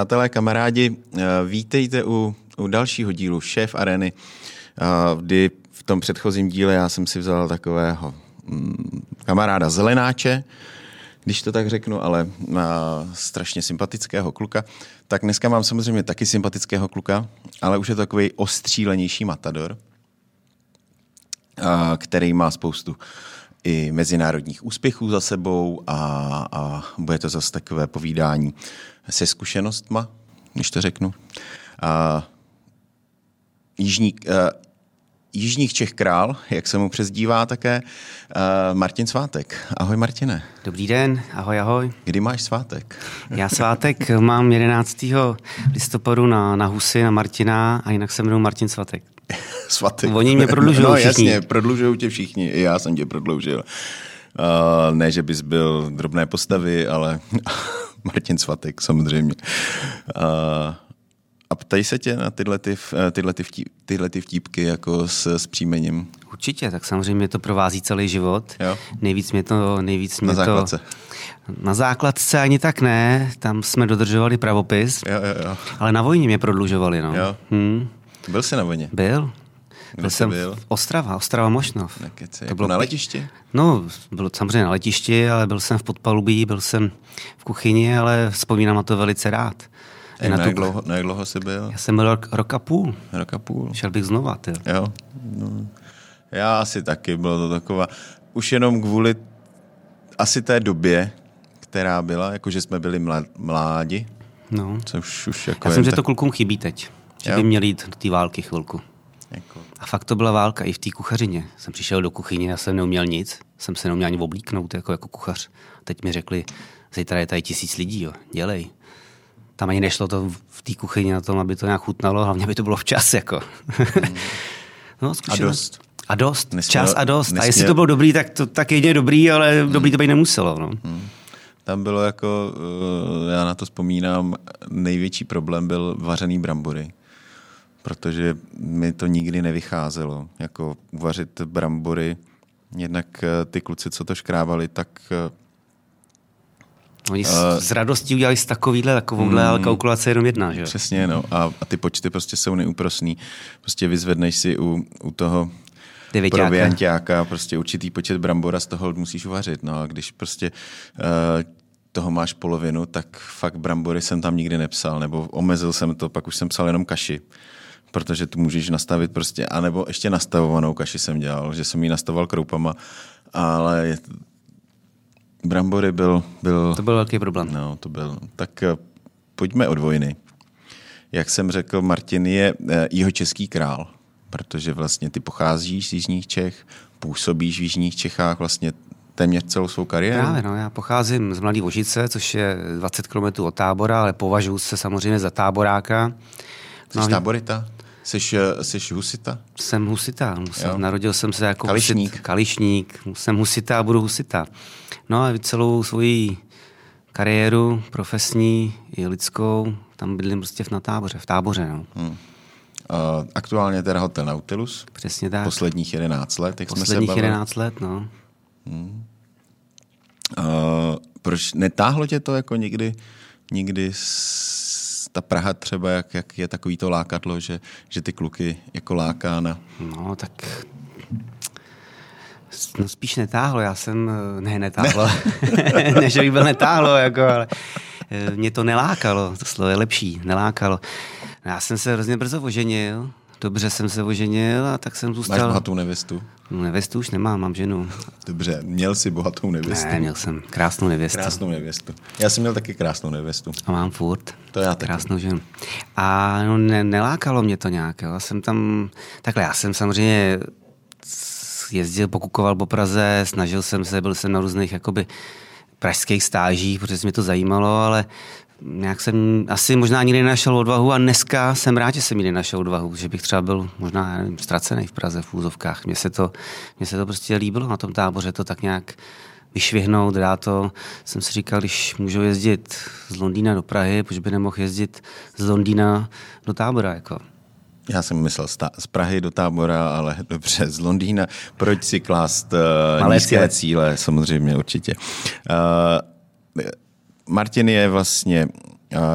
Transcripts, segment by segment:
přátelé, kamarádi, eh, vítejte u, u dalšího dílu Šéf Areny, eh, kdy v tom předchozím díle já jsem si vzal takového mm, kamaráda Zelenáče, když to tak řeknu, ale strašně sympatického kluka. Tak dneska mám samozřejmě taky sympatického kluka, ale už je to takový ostřílenější matador, který má spoustu i mezinárodních úspěchů za sebou a, a bude to zase takové povídání se zkušenostma, když to řeknu. A, jižní, a, Jižních Čech král, jak se mu přezdívá také, uh, Martin Svátek. Ahoj Martine. Dobrý den, ahoj, ahoj. Kdy máš svátek? Já svátek mám 11. listopadu na, na Husy, na Martina a jinak se jmenuji Martin Svátek. Svatek. Oni mě prodlužují No všichni. jasně, prodlužují tě všichni. I já jsem tě prodloužil. Uh, ne, že bys byl drobné postavy, ale Martin Svatek samozřejmě. Uh, a ptají se tě na tyhle, ty, tyhle, ty, vtí, tyhle ty vtípky jako s, s příjmením? Určitě, tak samozřejmě to provází celý život. Jo. Nejvíc mě to... Nejvíc mě na základce. To, na základce ani tak ne, tam jsme dodržovali pravopis, jo, jo, jo. ale na vojně mě prodlužovali. No. Jo. Hmm. Byl jsi na vojně? Byl. Kde byl jsem byl? v Ostrava, Ostrava Mošnov. Keci, to bylo na letišti? No, bylo samozřejmě na letišti, ale byl jsem v podpalubí, byl jsem v kuchyni, ale vzpomínám na to velice rád. Ej, na, na, jak dlouho, na jak dlouho jsi byl? Já jsem byl rok, rok a půl. Rok a půl. Šel bych znova, ty. Jo. No. Já asi taky, bylo to taková, už jenom kvůli asi té době, která byla, jakože jsme byli mládi, no. což už jako Já jsem, tak... že to klukům chybí teď. Že Jo. by měli jít do té války chvilku. Jako... A fakt to byla válka i v té kuchařině. Jsem přišel do kuchyně, já jsem neuměl nic, jsem se neuměl ani oblíknout jako, jako kuchař. Teď mi řekli, zítra je tady tisíc lidí, jo, dělej. Tam ani nešlo to v té kuchyni na tom, aby to nějak chutnalo, hlavně aby to bylo včas, jako. no, a dost. A dost, Nesměl- čas a dost. nesměl- A jestli to bylo dobrý, tak to tak jedině dobrý, ale dobrý to být nemuselo. No. Tam bylo jako, eh, já na to vzpomínám, největší problém byl vařený brambory. Protože mi to nikdy nevycházelo. Jako uvařit brambory, jednak eh, ty kluci, co to škrábali, tak eh, Oni uh, s radostí udělali z takovýhle, takovouhle, ale kalkulace je jenom jedna, že jo? Přesně, no. A, a ty počty prostě jsou neúprosný. Prostě vyzvedneš si u, u toho Devěťáka. proviantáka prostě určitý počet brambora z toho musíš uvařit. No a když prostě uh, toho máš polovinu, tak fakt brambory jsem tam nikdy nepsal, nebo omezil jsem to, pak už jsem psal jenom kaši. Protože tu můžeš nastavit prostě, anebo ještě nastavovanou kaši jsem dělal, že jsem ji nastavoval kroupama, ale je, brambory byl, byl To byl velký problém. No, to byl. Tak eh, pojďme od vojny. Jak jsem řekl, Martin je eh, jeho český král, protože vlastně ty pocházíš z Jižních Čech, působíš v Jižních Čechách vlastně téměř celou svou kariéru. Právě, no, já pocházím z Mladé Vožice, což je 20 km od tábora, ale považuji se samozřejmě za táboráka. Jsi No, táborita? Jsi, eh, jsi husita? Jsem husita. Jo. Jsem, narodil jsem se jako Kališník. Husit, kališník. Jsem husita a budu husita. No a celou svoji kariéru profesní i lidskou tam bydlím prostě na táboře, v táboře. No. Hmm. Uh, aktuálně teda hotel Nautilus. Přesně tak. Posledních 11 let, jak jsme se Posledních bavili. 11 let, no. Uh, proč netáhlo tě to jako někdy, někdy s, ta Praha třeba, jak, jak je takový to lákadlo, že, že ty kluky jako láká na... No, tak no, spíš netáhlo, já jsem, ne, netáhlo, ne, že bych byl netáhlo, jako, ale eh, mě to nelákalo, to slovo je lepší, nelákalo. Já jsem se hrozně brzo oženil, dobře jsem se oženil a tak jsem zůstal... Máš bohatou nevěstu? No, nevěstu už nemám, mám ženu. Dobře, měl jsi bohatou nevěstu. Ne, měl jsem krásnou nevěstu. Krásnou nevěstu. Já jsem měl taky krásnou nevěstu. A mám furt. To já taky. Krásnou ženu. A no, ne, nelákalo mě to nějak. Jo. Já jsem tam, takhle, já jsem samozřejmě jezdil, pokukoval po Praze, snažil jsem se, byl jsem na různých jakoby pražských stážích, protože mě to zajímalo, ale nějak jsem asi možná nikdy nenašel odvahu a dneska jsem rád, že jsem nikdy nenašel odvahu, že bych třeba byl možná nevím, ztracený v Praze v úzovkách. Mně se, to, mně se to prostě líbilo na tom táboře, to tak nějak vyšvihnout, dát to. Jsem si říkal, když můžu jezdit z Londýna do Prahy, proč by nemohl jezdit z Londýna do tábora. Jako. Já jsem myslel z Prahy do tábora, ale dobře, z Londýna. Proč si klást uh, Malé nízké cíle. cíle? Samozřejmě, určitě. Uh, Martin je vlastně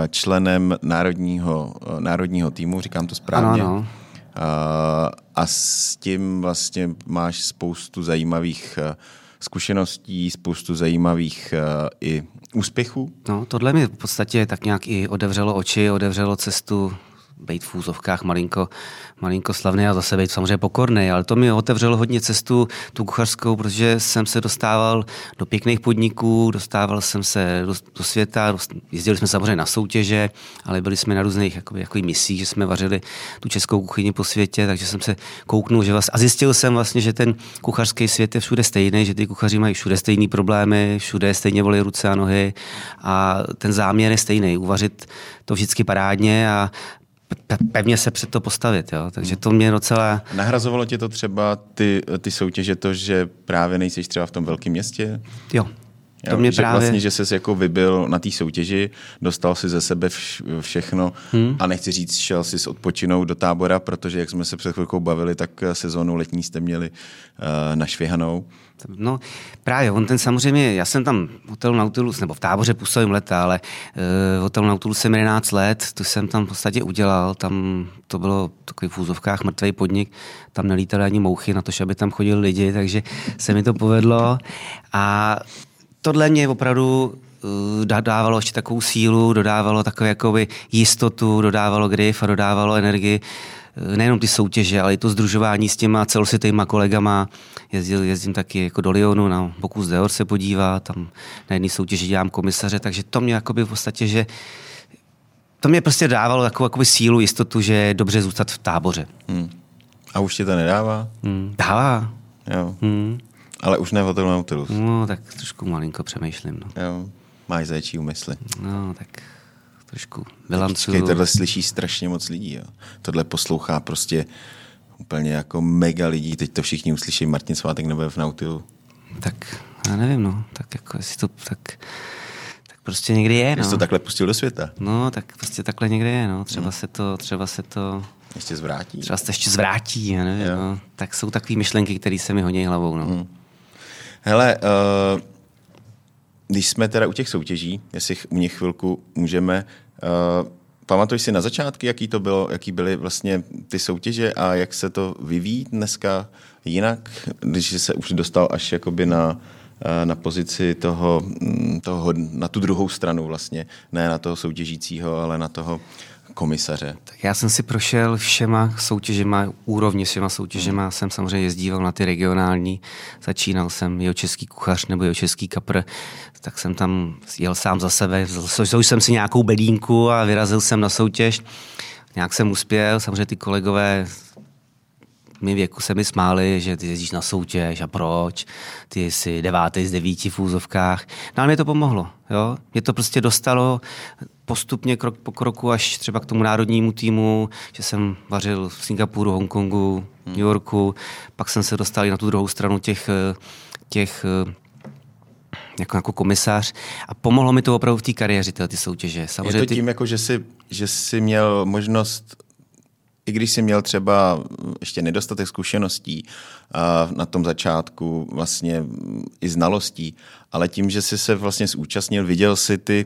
členem národního, národního týmu, říkám to správně. Ano, ano. A s tím vlastně máš spoustu zajímavých zkušeností, spoustu zajímavých i úspěchů. No, tohle mi v podstatě tak nějak i otevřelo oči, otevřelo cestu být v úzovkách malinko, malinko slavný a zase být samozřejmě pokorný, ale to mi otevřelo hodně cestu tu kuchařskou, protože jsem se dostával do pěkných podniků, dostával jsem se do, do světa, jezdili jsme samozřejmě na soutěže, ale byli jsme na různých jakoby, jakoby misích, že jsme vařili tu českou kuchyni po světě, takže jsem se kouknul, že vlastně, a zjistil jsem vlastně, že ten kuchařský svět je všude stejný, že ty kuchaři mají všude stejné problémy, všude stejně volí ruce a nohy a ten záměr je stejný, uvařit to vždycky parádně a pevně se před to postavit. Jo? Takže to mě docela... Nahrazovalo tě to třeba ty, ty soutěže to, že právě nejsi třeba v tom velkém městě? Jo, to mě že právě... vlastně, že jsi jako vybil na té soutěži, dostal si ze sebe vš, všechno hmm. a nechci říct, šel si odpočinout do tábora, protože jak jsme se před chvilkou bavili, tak sezónu letní jste měli uh, našvěhanou. No právě, on ten samozřejmě, já jsem tam v hotelu Nautilus, nebo v táboře působím leta, ale uh, v hotelu Nautilus jsem 11 let, to jsem tam v podstatě udělal, tam to bylo takový v úzovkách mrtvý podnik, tam nelítaly ani mouchy na to, aby tam chodili lidi, takže se mi to povedlo a tohle mě opravdu uh, dodávalo ještě takovou sílu, dodávalo takové jakoby jistotu, dodávalo grif a dodávalo energii uh, nejenom ty soutěže, ale i to združování s těma celosvětýma kolegama. Jezdil, jezdím taky jako do Lyonu na Bokus Deor se podívat, tam na jedné soutěži dělám komisaře, takže to mě jakoby v podstatě, že to mě prostě dávalo takovou jakoby sílu, jistotu, že je dobře zůstat v táboře. Hmm. A už ti to nedává? Hmm. Dává. Jo. Hmm. Ale už ne v hotelu Nautilus. No, tak trošku malinko přemýšlím. No. Jo, máš zajčí úmysly. No, tak trošku bilancu. Počkej, tohle slyší strašně moc lidí. Jo. Tohle poslouchá prostě úplně jako mega lidí. Teď to všichni uslyší, Martin Svátek nebude v Nautilu. Tak, já nevím, no. Tak jako, jestli to tak, tak prostě někdy je, no. Jsi to takhle pustil do světa. No, tak prostě takhle někdy je, no. Třeba hmm. se to, třeba se to ještě zvrátí. Třeba se ještě zvrátí, já nevím, no. Tak jsou takové myšlenky, které se mi hodí hlavou, no. Hmm. Hele, uh, když jsme teda u těch soutěží, jestli u nich chvilku můžeme, uh, pamatuješ si na začátky, jaký to bylo, jaký byly vlastně ty soutěže a jak se to vyvíjí dneska jinak, když se už dostal až jakoby na, eh, na pozici toho, mm, toho, na tu druhou stranu vlastně, ne na toho soutěžícího, ale na toho komisaře? Tak já jsem si prošel všema soutěžema, úrovně všema soutěžema, hmm. jsem samozřejmě jezdíval na ty regionální, začínal jsem jeho český kuchař nebo jeho český kapr, tak jsem tam jel sám za sebe, vzal jsem si nějakou bedínku a vyrazil jsem na soutěž. Nějak jsem uspěl, samozřejmě ty kolegové mým věku se mi smáli, že ty jezdíš na soutěž a proč, ty jsi devátý z devíti v úzovkách. No ale mě to pomohlo. Jo? Mě to prostě dostalo postupně krok po kroku až třeba k tomu národnímu týmu, že jsem vařil v Singapuru, Hongkongu, New Yorku, pak jsem se dostal i na tu druhou stranu těch, těch jako, jako komisář. A pomohlo mi to opravdu v té kariéře, tyhle ty soutěže. Samozřejmě Je to tím, ty... jako, že, jsi, že jsi měl možnost i když jsi měl třeba ještě nedostatek zkušeností na tom začátku, vlastně i znalostí, ale tím, že jsi se vlastně zúčastnil, viděl si ty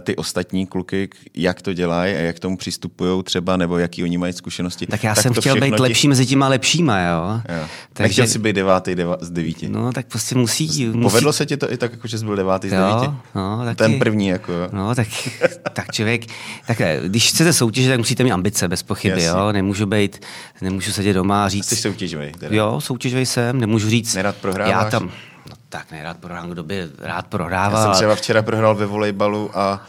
ty ostatní kluky, jak to dělají a jak k tomu přistupují třeba, nebo jaký oni mají zkušenosti. Tak já tak jsem chtěl být lepší mezi těma lepšíma, jo. jo. Takže... Nechtěl jsi být devátý deva, z devíti. No, tak prostě musí, musí... Povedlo se ti to i tak, jako že jsi byl devátý z devíti? No, taky... Ten první, jako jo. No, tak, tak člověk, tak když chcete soutěžit, tak musíte mít ambice, bez pochyby, Jasně. jo. Nemůžu být, nemůžu sedět doma a říct... Jsi soutěživý. Jo, soutěživý jsem, nemůžu říct... Nerad prohráváš? Já tam, tak nejrád prohrál, kdo by rád prohrával. Já jsem třeba včera prohrál ve volejbalu a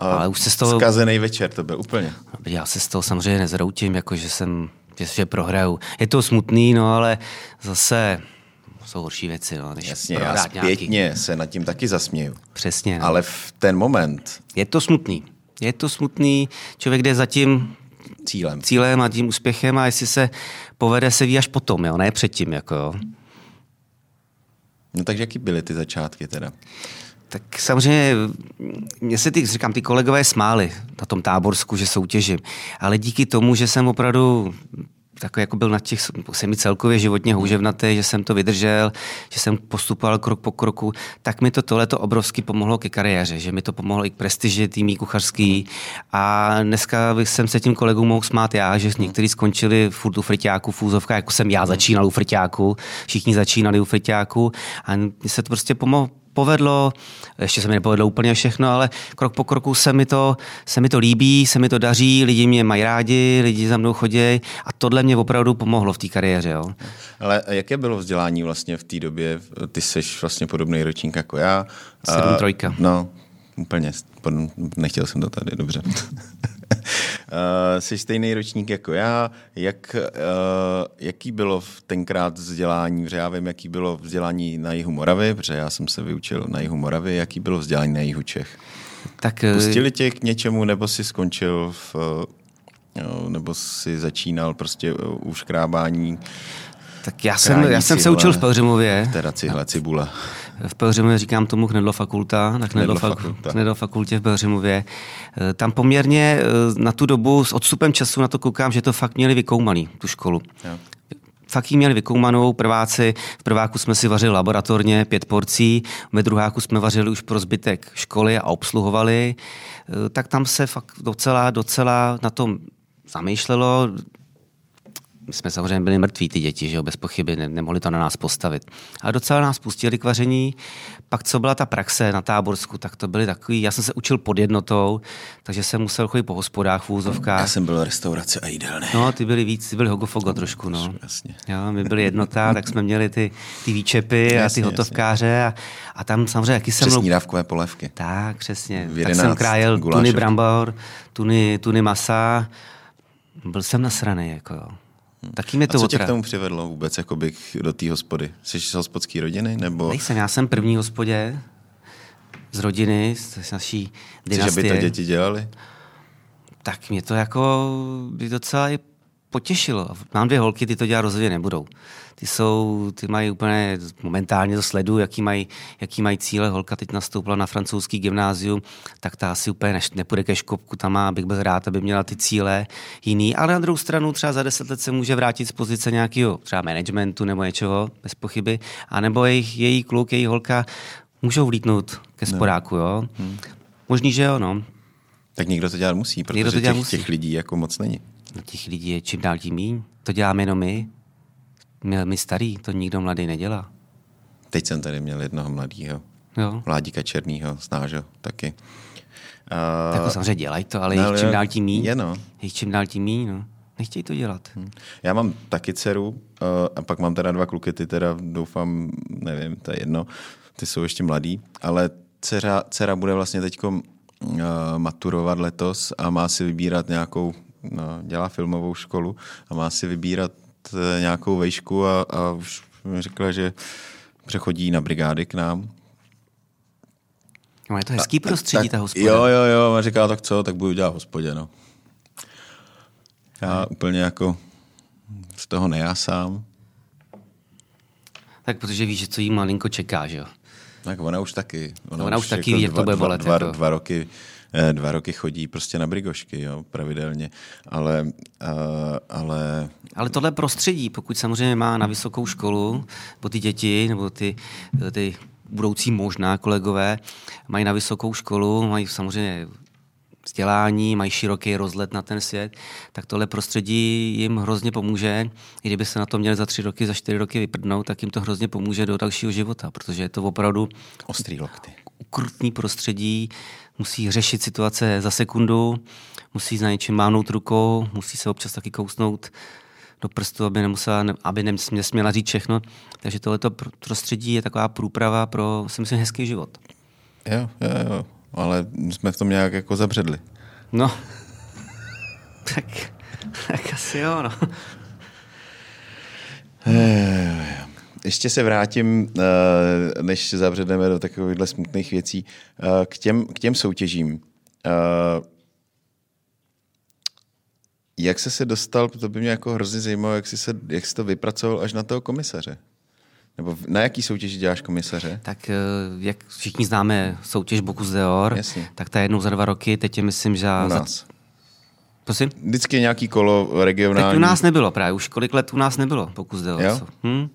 ale už se z toho... Zkazený večer to byl úplně. Já se z toho samozřejmě nezroutím, jako že jsem, že, že prohraju. Je to smutný, no ale zase jsou horší věci. No, než Jasně, já zpětně nějaký... se nad tím taky zasměju. Přesně. No. Ale v ten moment... Je to smutný. Je to smutný. Člověk jde za tím cílem. cílem a tím úspěchem a jestli se povede, se ví až potom, jo? ne předtím. Jako, jo. No takže jaký byly ty začátky teda? Tak samozřejmě, mě se ty, říkám, ty kolegové smáli na tom táborsku, že soutěžím. Ale díky tomu, že jsem opravdu takový jako byl na těch, jsem mi celkově životně houževnatý, že jsem to vydržel, že jsem postupoval krok po kroku, tak mi to tohle to obrovsky pomohlo ke kariéře, že mi to pomohlo i k prestiži týmí kuchařský. A dneska jsem se tím kolegům mohl smát já, že někteří skončili furt u friťáku, fúzovka, jako jsem já začínal u friťáku, všichni začínali u friťáku. A mně se to prostě pomohlo, povedlo, ještě se mi nepovedlo úplně všechno, ale krok po kroku se mi to, se mi to líbí, se mi to daří, lidi mě mají rádi, lidi za mnou chodí a tohle mě opravdu pomohlo v té kariéře. Jo. Ale jaké bylo vzdělání vlastně v té době? Ty jsi vlastně podobný ročník jako já. Sedm trojka. No, úplně. Nechtěl jsem to tady, dobře. Uh, jsi stejný ročník jako já. Jak, uh, jaký bylo tenkrát vzdělání? Protože já vím, jaký bylo vzdělání na jihu Moravy, protože já jsem se vyučil na jihu Moravy. Jaký bylo vzdělání na jihu Čech? Tak, eh, Pustili tě k něčemu, nebo jsi skončil v, nebo si začínal prostě u škrábání? Tak já jsem, já jsem se učil v Pelřimově. Teda cihle, cibule v Pelřimově říkám tomu Knedlo fakulta, na Knedlo, fakulta. Knedlo fakultě v Pelřimově. Eh, tam poměrně eh, na tu dobu s odstupem času na to koukám, že to fakt měli vykoumaný, tu školu. Jo. Fakt ji měli vykoumanou, prváci, v prváku jsme si vařili laboratorně pět porcí, ve druháku jsme vařili už pro zbytek školy a obsluhovali, eh, tak tam se fakt docela, docela na tom zamýšlelo, jsme samozřejmě byli mrtví, ty děti, že jo, bez pochyby, ne, nemohli to na nás postavit. A docela nás pustili k vaření. Pak, co byla ta praxe na Táborsku, tak to byly takový, já jsem se učil pod jednotou, takže jsem musel chodit po hospodách, v úzovkách. Já jsem byl restaurace a jídelny. No, ty byli víc, ty byli hogofogo trošku, no. Jasně. Jo, my byli jednota, tak jsme měli ty, ty výčepy jasně, a ty hotovkáře a, a tam samozřejmě, jaký jsem... Přesní dávkové polévky. Tak, přesně. tak jsem krájel tuny brambor, tuny, tuny masa, byl jsem nasraný, jako jo. Hmm. Taky mě to A co tě k tomu přivedlo vůbec jakoby, do té hospody? Jsi z hospodské rodiny? Nebo... Nejsem, já jsem první hospodě z rodiny, z naší dynastie. Že by to děti dělali? Tak mě to jako by docela i potěšilo. Mám dvě holky, ty to dělat rozhodně nebudou. Ty jsou, ty mají úplně, momentálně to sledu, jaký mají, jaký mají cíle. Holka teď nastoupila na francouzský gymnázium, tak ta asi úplně ne, nepůjde ke škopku tam má, abych byl rád, aby měla ty cíle jiný. Ale na druhou stranu třeba za deset let se může vrátit z pozice nějakého třeba managementu nebo něčeho, bez pochyby. A nebo jejich, její kluk, její holka můžou vlítnout ke sporáku, jo. Hmm. Možný, že jo, no. Tak někdo to dělat musí, protože to dělat těch, musí. těch lidí jako moc není. Těch lidí je čím dál tím míň. To děláme jenom my. My, my starý, to nikdo mladý nedělá. Teď jsem tady měl jednoho mladého. Jo. Vládíka Černýho, znáš taky. Uh, tak samozřejmě dělají to, ale no, jich čím dál tím míň. Je no. Jich čím dál tím míň, no. Nechtějí to dělat. Hmm. Já mám taky dceru uh, a pak mám teda dva kluky, ty teda doufám, nevím, to je jedno, ty jsou ještě mladý, ale dcera, dcera bude vlastně teď uh, maturovat letos a má si vybírat nějakou dělá filmovou školu a má si vybírat eh, nějakou vejšku a, a už mi řekla, že přechodí na brigády k nám. No je to hezký prostředí, tak, ta hospoda. Jo, jo, jo, a říká, tak co, tak budu dělat hospodě, no. Já ne. úplně jako z toho nejásám. Tak protože víš, že co jí malinko čeká, že jo? Tak ona už taky. Ona, ona už, už taky jako ví, jak to bude bolet. Dva, jako. dva roky dva roky chodí prostě na brigošky, jo, pravidelně, ale, uh, ale... Ale tohle prostředí, pokud samozřejmě má na vysokou školu, nebo ty děti, nebo ty, ty budoucí možná kolegové, mají na vysokou školu, mají samozřejmě vzdělání, mají široký rozhled na ten svět, tak tohle prostředí jim hrozně pomůže. I kdyby se na to měli za tři roky, za čtyři roky vyprdnout, tak jim to hrozně pomůže do dalšího života, protože je to opravdu ostrý lokty. Ukrutný prostředí, musí řešit situace za sekundu, musí za něčím mávnout rukou, musí se občas taky kousnout do prstu, aby, nemusela, aby nesměla říct všechno. Takže tohleto prostředí je taková průprava pro, si myslím, hezký život. Jo, jo, jo. Ale jsme v tom nějak jako zabředli. No. tak, tak asi jo, no. Ještě se vrátím, eh, než zavředeme do takovýchhle smutných věcí, eh, k těm, k těm soutěžím. Eh, jak jsi se dostal, to by mě jako hrozně zajímalo, jak jsi, se, jak jsi to vypracoval až na toho komisaře? Nebo na jaký soutěži děláš komisaře? Tak jak všichni známe soutěž Bokus d'Or, tak ta je jednou za dva roky, teď je myslím, že... U nás. Za Prosím? Vždycky nějaký kolo regionální. Teď u nás nebylo právě, už kolik let u nás nebylo, Jo? leso. Hm?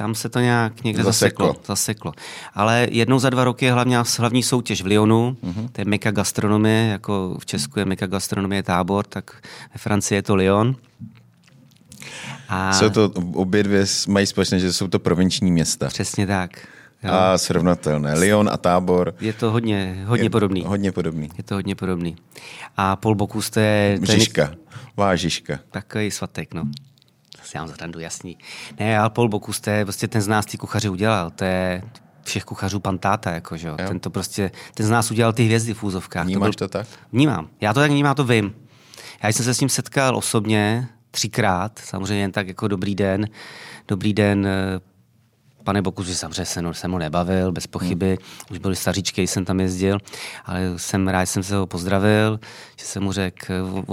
Tam se to nějak někde Zaseklo. zaseklo. zaseklo. Ale jednou za dva roky je hlavně hlavní soutěž v Lyonu, mm-hmm. to je Meka gastronomie, jako v Česku je Meka gastronomie tábor, tak ve Francii je to Lyon. A Jsou to obě dvě mají společné, že jsou to provinční města. přesně tak. Jo. A srovnatelné. Lyon a Tábor. Je to hodně, hodně je podobný. Hodně podobný. Je to hodně podobný. A Paul Bocuse, to je... Žižka. Vá Žižka. Takový svatek, no. Zase já mám zrandu, jasný. Ne, ale Paul Bocuse, to je prostě ten z nás ty kuchaři udělal. To je všech kuchařů pan táta, jako, že? jo. Jo. Ten to prostě, ten z nás udělal ty hvězdy v úzovkách. Vnímáš to tak? Vnímám. Já to tak vnímám, to vím. Já jsem se s ním setkal osobně třikrát, samozřejmě jen tak jako dobrý den. Dobrý den, eh, pane Bokus, že samozřejmě jsem, jsem ho nebavil, bez pochyby. Hmm. Už byl staříčkej, jsem tam jezdil, ale jsem rád, že jsem se ho pozdravil, že jsem mu řekl,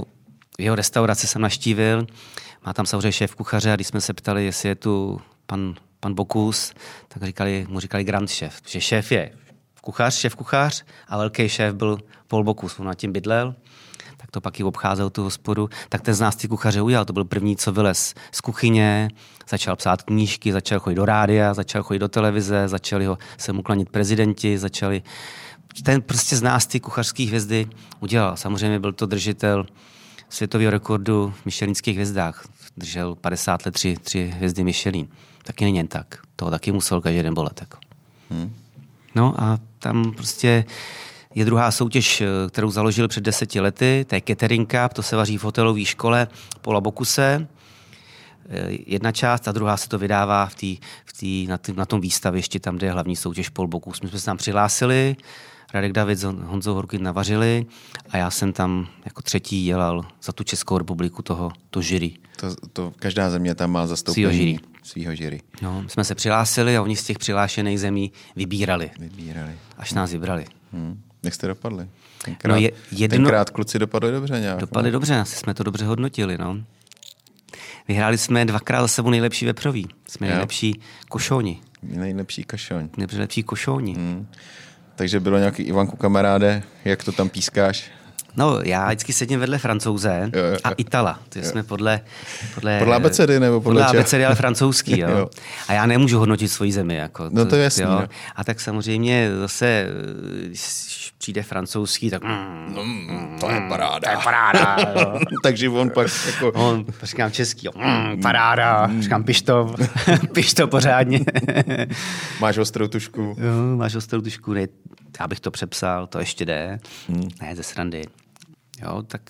jeho restauraci jsem naštívil, má tam samozřejmě šéf kuchaře a když jsme se ptali, jestli je tu pan, pan Bokus, tak říkali, mu říkali grand šéf, že šéf je kuchař, šéf kuchař a velký šéf byl Paul Bokus, on nad tím bydlel, tak to pak i obcházel tu hospodu, tak ten z nás ty kuchaře udělal. To byl první, co vylez z kuchyně, začal psát knížky, začal chodit do rádia, začal chodit do televize, začali ho se mu klanit prezidenti, začali... Ten prostě z nás ty kuchařské hvězdy udělal. Samozřejmě byl to držitel světového rekordu v Michelinských hvězdách. Držel 50 let tři, tři hvězdy Michelin. Taky není jen tak. Toho taky musel každý den bolet. Jako. No a tam prostě je druhá soutěž, eh, kterou založil před deseti lety, to je Catering Cup, to se vaří v hotelové škole Pola Bokuse. Eh, Jedna část a druhá se to vydává v tý, v tý, na, tý, na tom výstavišti, tam, kde je hlavní soutěž Pol Bokus. My jsme se tam přihlásili, Radek David s Hon- Honzou Horkin navařili a já jsem tam jako třetí dělal za tu Českou republiku toho, to jury. To, to, každá země tam má Svýho zastoupení žiry. svýho žiry. No, jsme se přihlásili a oni z těch přihlášených zemí vybírali, Vybírali. až nás vybrali. Hmm. Jak jste dopadli? Tenkrát, No je- jedno- tenkrát kluci dopadli dobře nějak. Dopadli dobře, asi jsme to dobře hodnotili. No. Vyhráli jsme dvakrát za sebou nejlepší vepřový. Jsme Jo. nejlepší košoni. Nejlepší kašoň. Nejlepší košoni. Hmm. Takže bylo nějaký Ivanku kamaráde, jak to tam pískáš? No, já vždycky sedím vedle francouze Jo, jo, a. Itala. To jsme podle, podle... Podle abecedy nebo podle podle abecedy, ale francouzský, jo. Jo. A já nemůžu hodnotit svoji zemi. Jako, No to je jasný, Jo. no. A tak samozřejmě zase, když přijde francouzský, tak... Mm, To je paráda. to je paráda. Takže on pak jako... On, říkám český, jo, mm, paráda, říkám piš to, piš to pořádně. Máš ostrou tušku. jo, máš ostrou tušku, ne, já bych to přepsal, to ještě jde. Hmm. Ne, ze srandy. Jo, tak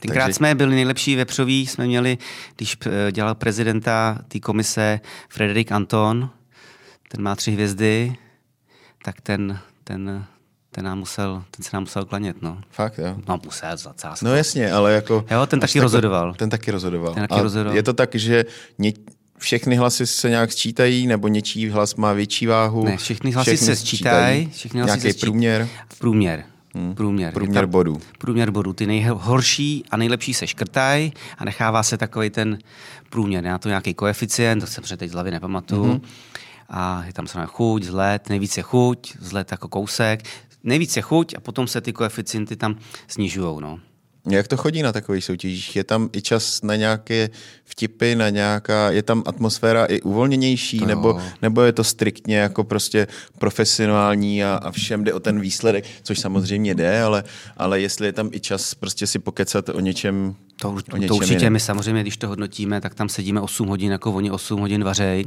Tenkrát Takže- jsme byli nejlepší vepřoví, jsme měli, když eh, dělal prezidenta té komise Frederik Anton, ten má tři hvězdy, tak ten, ten, ten, nám musel, ten se nám musel klanět, no. Fakt, jo. No musel zacást. No jasně, ale jako... Jo, ten taky rozhodoval. Ten taky rozhodoval. Ten taky A rozhodoval. Je to tak, že ně, všechny hlasy se nějak sčítají, nebo něčí hlas má větší váhu? Ne, všechny hlasy se sčítají. Všechny hlasy Nějaký se sčítají. průměr? Průměr. Průměr. Průměr tam- bodů. Průměr bodů. Ty nejhorší a nejlepší se škrtají a nechává se takový ten průměr. Já to nějaký koeficient, to se před teď z hlavy nepamatuju. Mm-hmm. A je tam samozřejmě chuť, vzhled, nejvíce chuť, vzhled jako kousek. Nejvíce chuť a potom se ty koeficienty tam snižují. No. Jak to chodí na takových soutěžích? Je tam i čas na nějaké vtipy, na nějaká, je tam atmosféra i uvolněnější, To nebo, nebo je to striktně jako prostě profesionální a, a všem jde o ten výsledek, což samozřejmě jde, ale, ale jestli je tam i čas prostě si pokecat o něčem, To, o už- to něčem určitě jiném. my samozřejmě, když to hodnotíme, tak tam sedíme 8 hodin, jako oni 8 hodin vařej.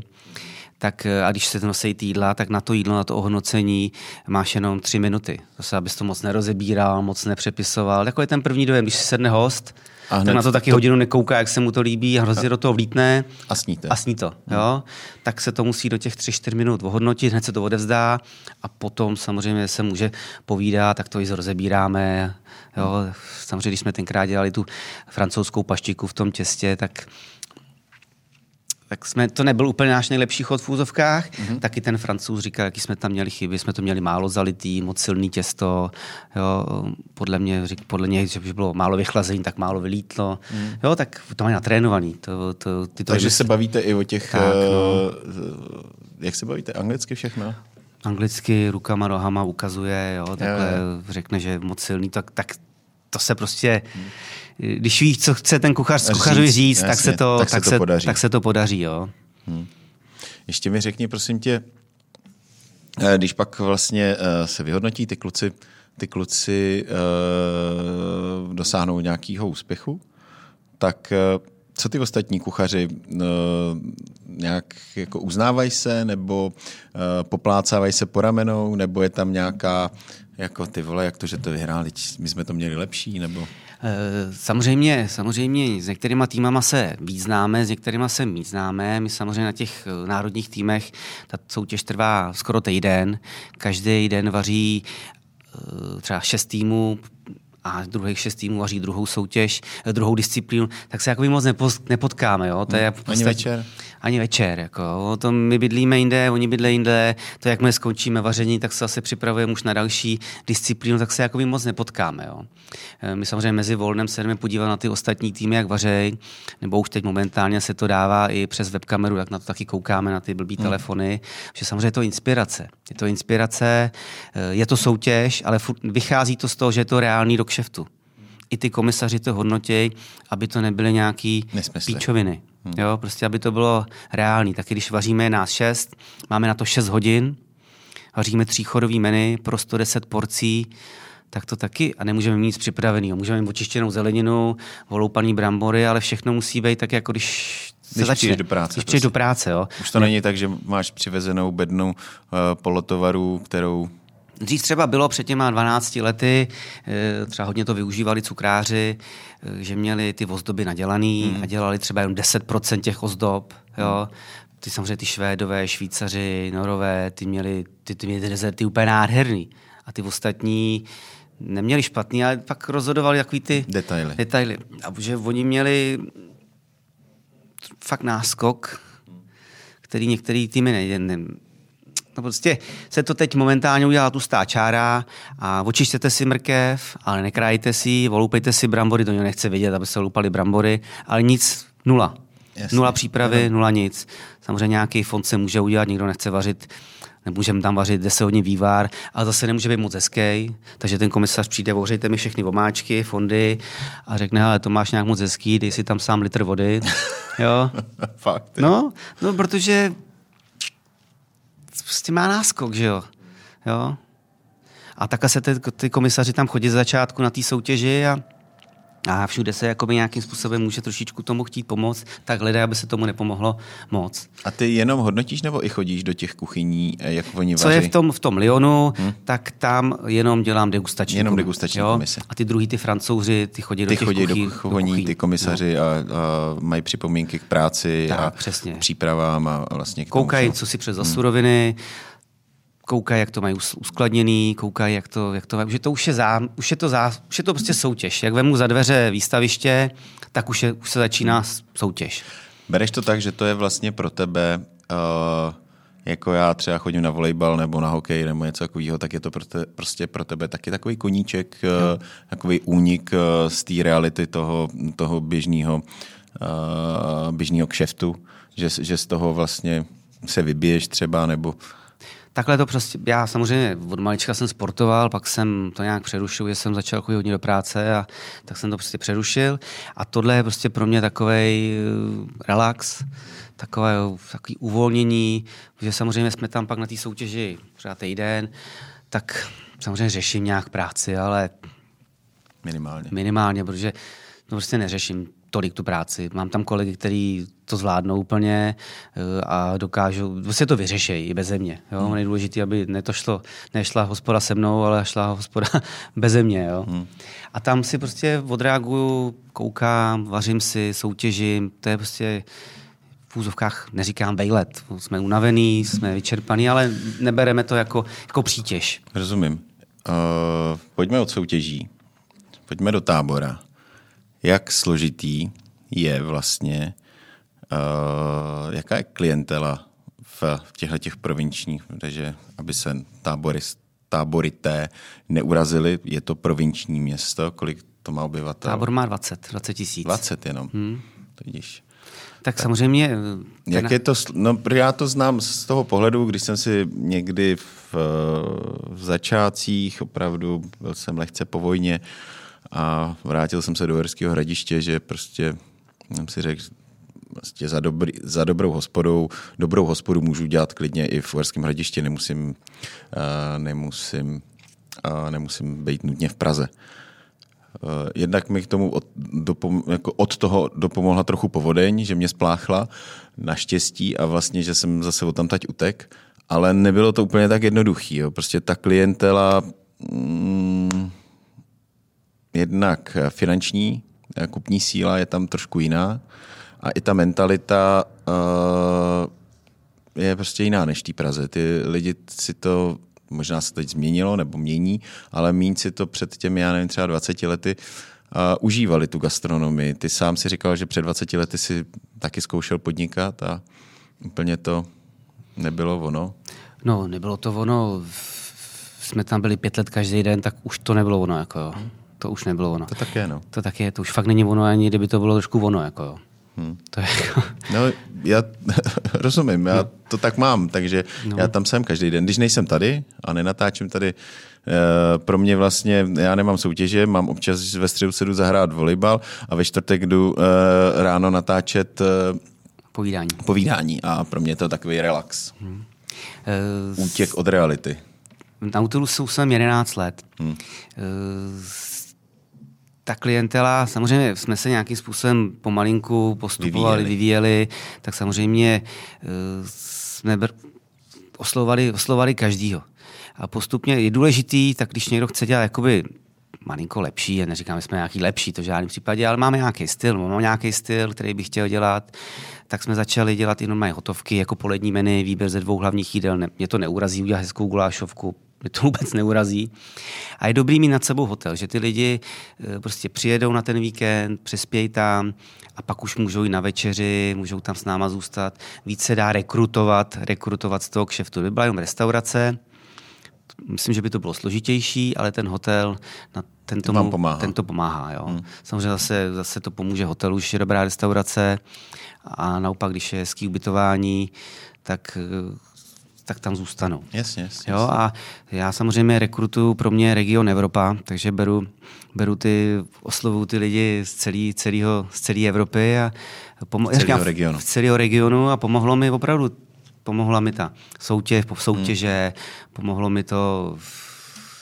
Tak eh, a když se nosí jídla, tak na to jídlo, na to ohodnocení máš jenom tři minuty. Zase, abys to moc nerozebíral, moc nepřepisoval. Takový je ten první dojem, když si sedne host, A hned tak na to taky to- hodinu nekouká, jak se mu to líbí a hrozně do toho vlítne A sníte. a sní to. Jo? Tak se to musí do těch 3-4 minut ohodnotit, hned se to odevzdá a potom samozřejmě se může povídat, tak to i rozebíráme. Jo? Samozřejmě, když jsme tenkrát dělali tu francouzskou paštiku v tom těstě, tak tak jsme, to nebyl úplně náš nejlepší chod v úzovkách. Mm-hmm. Taky ten francouz říkal, jaký jsme tam měli chyby, jsme to měli málo zalitý, moc silný těsto. Jo, podle mě, řík, podle něj, že by bylo málo vychlazení, tak málo vylítlo. Mm. Jo, tak to mají natrénovaný. To, to, ty to Takže se bavíte i o těch, Tak, no. uh, jak se bavíte, anglicky všechno? anglicky rukama, nohama ukazuje, jo, takhle Jo, řekne, že je moc silný, tak, tak to se prostě, když víš, co chce ten kuchař z kuchařovi říct, tak, se to, tak, se to podaří. tak se to podaří. Jo. Hmm. Ještě mi řekni, prosím tě, eh, když pak vlastně eh, se vyhodnotí ty kluci, ty kluci uh, dosáhnou nějakého úspěchu, tak uh, co ty ostatní kuchaři uh, nějak jako uznávají se, nebo uh, poplácávají se po ramenou, nebo je tam nějaká jako ty vole, jak to, že to vyhráli, my jsme to měli lepší, nebo... Samozřejmě, samozřejmě s některýma týmama se víc známe, s některýma se víc známe. My samozřejmě na těch národních týmech ta soutěž trvá skoro týden. Každý den vaří Eh, třeba šest týmů a druhých šest týmů vaří druhou soutěž, eh, druhou disciplínu, tak se jako moc nepotkáme. Jo? To je hmm. Ani večer? Ani večer. Jako. To my bydlíme jinde, oni bydlí jinde, to jak my skončíme vaření, tak se zase připravujeme už na další disciplínu, tak se jako moc nepotkáme. Jo? Eh, my samozřejmě mezi volnem se jdeme podívat na ty ostatní týmy, jak vařej, nebo už teď momentálně se to dává i přes webkameru, tak na to taky koukáme, na ty blbý hmm. telefony, že samozřejmě je to inspirace. Je to inspirace, je to soutěž, ale vychází to z toho, že je to reálný do kšeftu. I ty komisaři to hodnotí, aby to nebyly nějaký Nesmysly. píčoviny. Hmm. Jo, prostě aby to bylo reálný. Taky když vaříme nás šest, máme na to 6 hodin, vaříme tříchodový menu pro 110 porcí, tak to taky a nemůžeme mít nic připraveného. Můžeme mít očištěnou zeleninu, voloupaný brambory, ale všechno musí být tak, jako když se když začne. do práce. Když přijdeš do práce, jo. Už to ne. není tak, že máš přivezenou bednu uh, polotovaru, kterou Dřív třeba bylo před těma 12 lety, eh, třeba hodně to využívali cukráři, eh, že měli ty ozdoby nadělaný hmm. a dělali třeba jen 10% těch ozdob. Jo. Ty samozřejmě ty Švédové, Švýcaři, Norové, ty měli ty, ty, měli ty dezerty úplně nádherný. A ty ostatní neměli špatný, ale pak rozhodovali takový ty detaily. detaily. A že oni měli fakt náskok, který některý týmy ne, ne, No prostě se to teď momentálně udělá tlustá čára a očištěte si mrkev, ale nekrájte si, volupejte si brambory, to nechce vidět, aby se lupaly brambory, ale nic, nula. Jasně. Nula přípravy, ano. nula nic. Samozřejmě nějaký fond se může udělat, nikdo nechce vařit nemůžeme tam vařit 10 hodin vývar, ale zase nemůže být moc hezký, takže ten komisař přijde, ohřejte mi všechny omáčky, fondy a řekne, ale to máš nějak moc hezký, dej si tam sám litr vody. jo? Fakt. No, no, protože prostě má náskok, že jo. jo? A takhle se ty, ty komisaři tam chodí z začátku na té soutěži a a všude se jakoby nějakým způsobem může trošičku tomu chtít pomoct, tak hledá, aby se tomu nepomohlo moc. A ty jenom hodnotíš nebo i chodíš do těch kuchyní, eh, jak oni vaří? Co je v tom, v tom Lyonu, hmm. tak tam jenom dělám degustační Jenom degustační jo? komise. A ty druhý, ty francouzi, ty chodí do ty těch chodí kuchyň, do, kuchyní, do kuchyní, ty komisaři no. a, a mají připomínky k práci tak, a přesně. přípravám a vlastně k Koukají, co si přes za suroviny, hmm koukají, jak to mají uskladněný, koukají, jak to, jak to že to už je, zá, už je to, zá, už je to prostě soutěž. Jak vemu za dveře výstaviště, tak už, je, už se začíná soutěž. Bereš to tak, že to je vlastně pro tebe, uh, jako já třeba chodím na volejbal nebo na hokej nebo něco takového, tak je to pro te, prostě pro tebe taky takový koníček, uh, takový únik uh, z té reality toho, toho běžného uh, běžného kšeftu, že, že z toho vlastně se vybiješ třeba, nebo Takhle to prostě, já samozřejmě od malička jsem sportoval, pak jsem to nějak přerušil, že jsem začal chodit hodně do práce a tak jsem to prostě přerušil. A tohle je prostě pro mě takový eh, relax, takové takový uvolnění, že samozřejmě jsme tam pak na té soutěži třeba týden, tak samozřejmě řeším nějak práci, ale minimálně. Minimálně, protože to prostě neřeším tolik tu práci. Mám tam kolegy, kteří to zvládnou úplně eh, a dokážou, vlastně to vyřeší i bez mě. Jo? Hmm. Nejdůležité, aby neto šlo, nešla hospoda se mnou, ale šla hospoda bez mě. Jo? Hmm. A tam si prostě odreaguju, koukám, vařím si, soutěžím, to je prostě v úzovkách neříkám vejlet. Jsme unavený, jsme vyčerpaný, ale nebereme to jako, jako přítěž. Rozumím. Uh, pojďme od soutěží. Pojďme do tábora jak složitý je vlastně, uh, jaká je klientela v, těchto těch provinčních, takže aby se tábory, táborité neurazili, je to provinční město, kolik to má obyvatel? Tábor má 20, 20 tisíc. 20 jenom, hmm. to vidíš. Tak, tak samozřejmě... Eh, jak je to, no já to znám z toho pohledu, když jsem si někdy v, v začátcích, opravdu byl jsem lehce po vojně, a vrátil jsem se do Uherského hradiště, že prostě jsem si řekl, vlastně za, dobrý, za dobrou hospodou, dobrou hospodu můžu dělat klidně i v Uherském hradišti, nemusím, uh, nemusím, uh, nemusím být nutně v Praze. Uh, jednak mi k tomu od, dopom, jako od toho dopomohla trochu povodeň, že mě spláchla naštěstí a vlastně, že jsem zase o tam tať utek, ale nebylo to úplně tak jednoduchý. Jo. Prostě ta klientela mm, jednak finanční, kupní síla je tam trošku jiná a i ta mentalita uh, je prostě jiná než v té Praze. Ty lidi si to, možná se teď změnilo nebo mění, ale míň si to před těmi, já nevím, třeba 20 lety uh, užívali tu gastronomii. Ty sám si říkal, že před 20 lety si taky zkoušel podnikat a úplně to nebylo ono. No, nebylo to ono. Jsme tam byli pět let každý den, tak už to nebylo ono. Jako jo. To už nebylo ono. To tak je, no. To tak je, to už fakt není ono, ani kdyby to bylo trošku ono. Jako jo. Hmm. To je jako... No, já rozumím, já to tak mám, takže no. já tam jsem každý den. Když nejsem tady a nenatáčím tady, eh, pro mě vlastně, já nemám soutěže, mám občas ve středu se jdu zahrát volejbal a ve čtvrtek jdu eh, ráno natáčet eh, povídání. povídání a pro mě je to takový relax. Hmm. Útěk od reality. Na Nautilusu jsem 11 let. Hmm ta klientela, samozřejmě jsme se nějakým způsobem pomalinku postupovali, vyvíjeli, vyvíjeli tak samozřejmě uh, jsme br- oslovali, oslovali každýho. A postupně je důležitý, tak když někdo chce dělat jakoby malinko lepší, já neříkám, že jsme nějaký lepší, to v žádném případě, ale máme nějaký styl, máme nějaký styl, který bych chtěl dělat, tak jsme začali dělat i normální hotovky, jako polední menu, výběr ze dvou hlavních jídel, mě to neurazí udělat hezkou gulášovku, to vůbec neurazí. A je dobrý mít nad sebou hotel, že ty lidi eh, prostě přijedou na ten víkend, přespějí tam a pak už můžou i na večeři, můžou tam s náma zůstat. Víc se dá rekrutovat, rekrutovat z toho kšeftu. By byla jenom restaurace, myslím, že by to bylo složitější, ale ten hotel na ten, tomu, pomáhá. ten to pomáhá. Jo. Hmm. Samozřejmě zase, zase to pomůže hotelu, když je dobrá restaurace a naopak, když je hezký ubytování, tak eh, tak tam zůstanou. Jasně, jasně. Jo, a já samozřejmě rekrutuju pro mě region Evropa, takže beru, beru ty, oslovuju ty lidi z, celý, celého, z celé Evropy a pomo- celého říkám, regionu. Z celého regionu a pomohlo mi opravdu, pomohla mi ta soutěž, soutěže, hmm. pomohlo mi to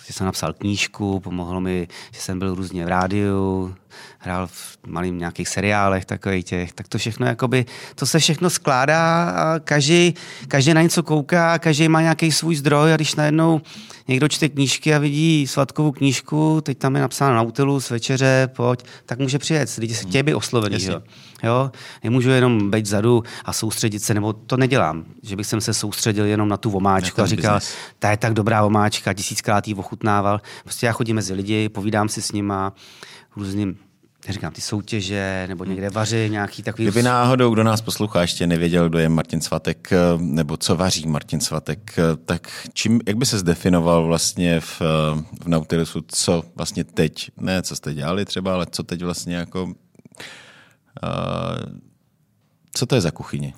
že jsem napsal knížku, pomohlo mi, že jsem byl různě v rádiu, hrál v malým nějakých seriálech takových těch, tak to všechno jakoby, to se všechno skládá a každý, každý na něco kouká, každý má nějaký svůj zdroj a když najednou někdo čte knížky a vidí svatkovou knížku, teď tam je napsáno Nautilus, večeře, pojď, tak může přijet, lidi se chtějí být oslovení. Jo. jo. Nemůžu jenom být vzadu a soustředit se, nebo to nedělám, že bych se soustředil jenom na tu vomáčku a říkal, ta je tak dobrá vomáčka, tisíckrát ji ochutnával. Prostě já chodím mezi lidi, povídám si s nima, různým říkám, ty soutěže, nebo někde vaří nějaký takový... Kdyby náhodou, kdo nás poslouchá, ještě nevěděl, kdo je Martin Svatek, eh, nebo co vaří Martin Svatek, eh, tak čím, jak by se zdefinoval vlastně v, eh, v Nautilusu, co vlastně teď, ne co jste dělali třeba, ale co teď vlastně jako... Uh, co to je za kuchyně?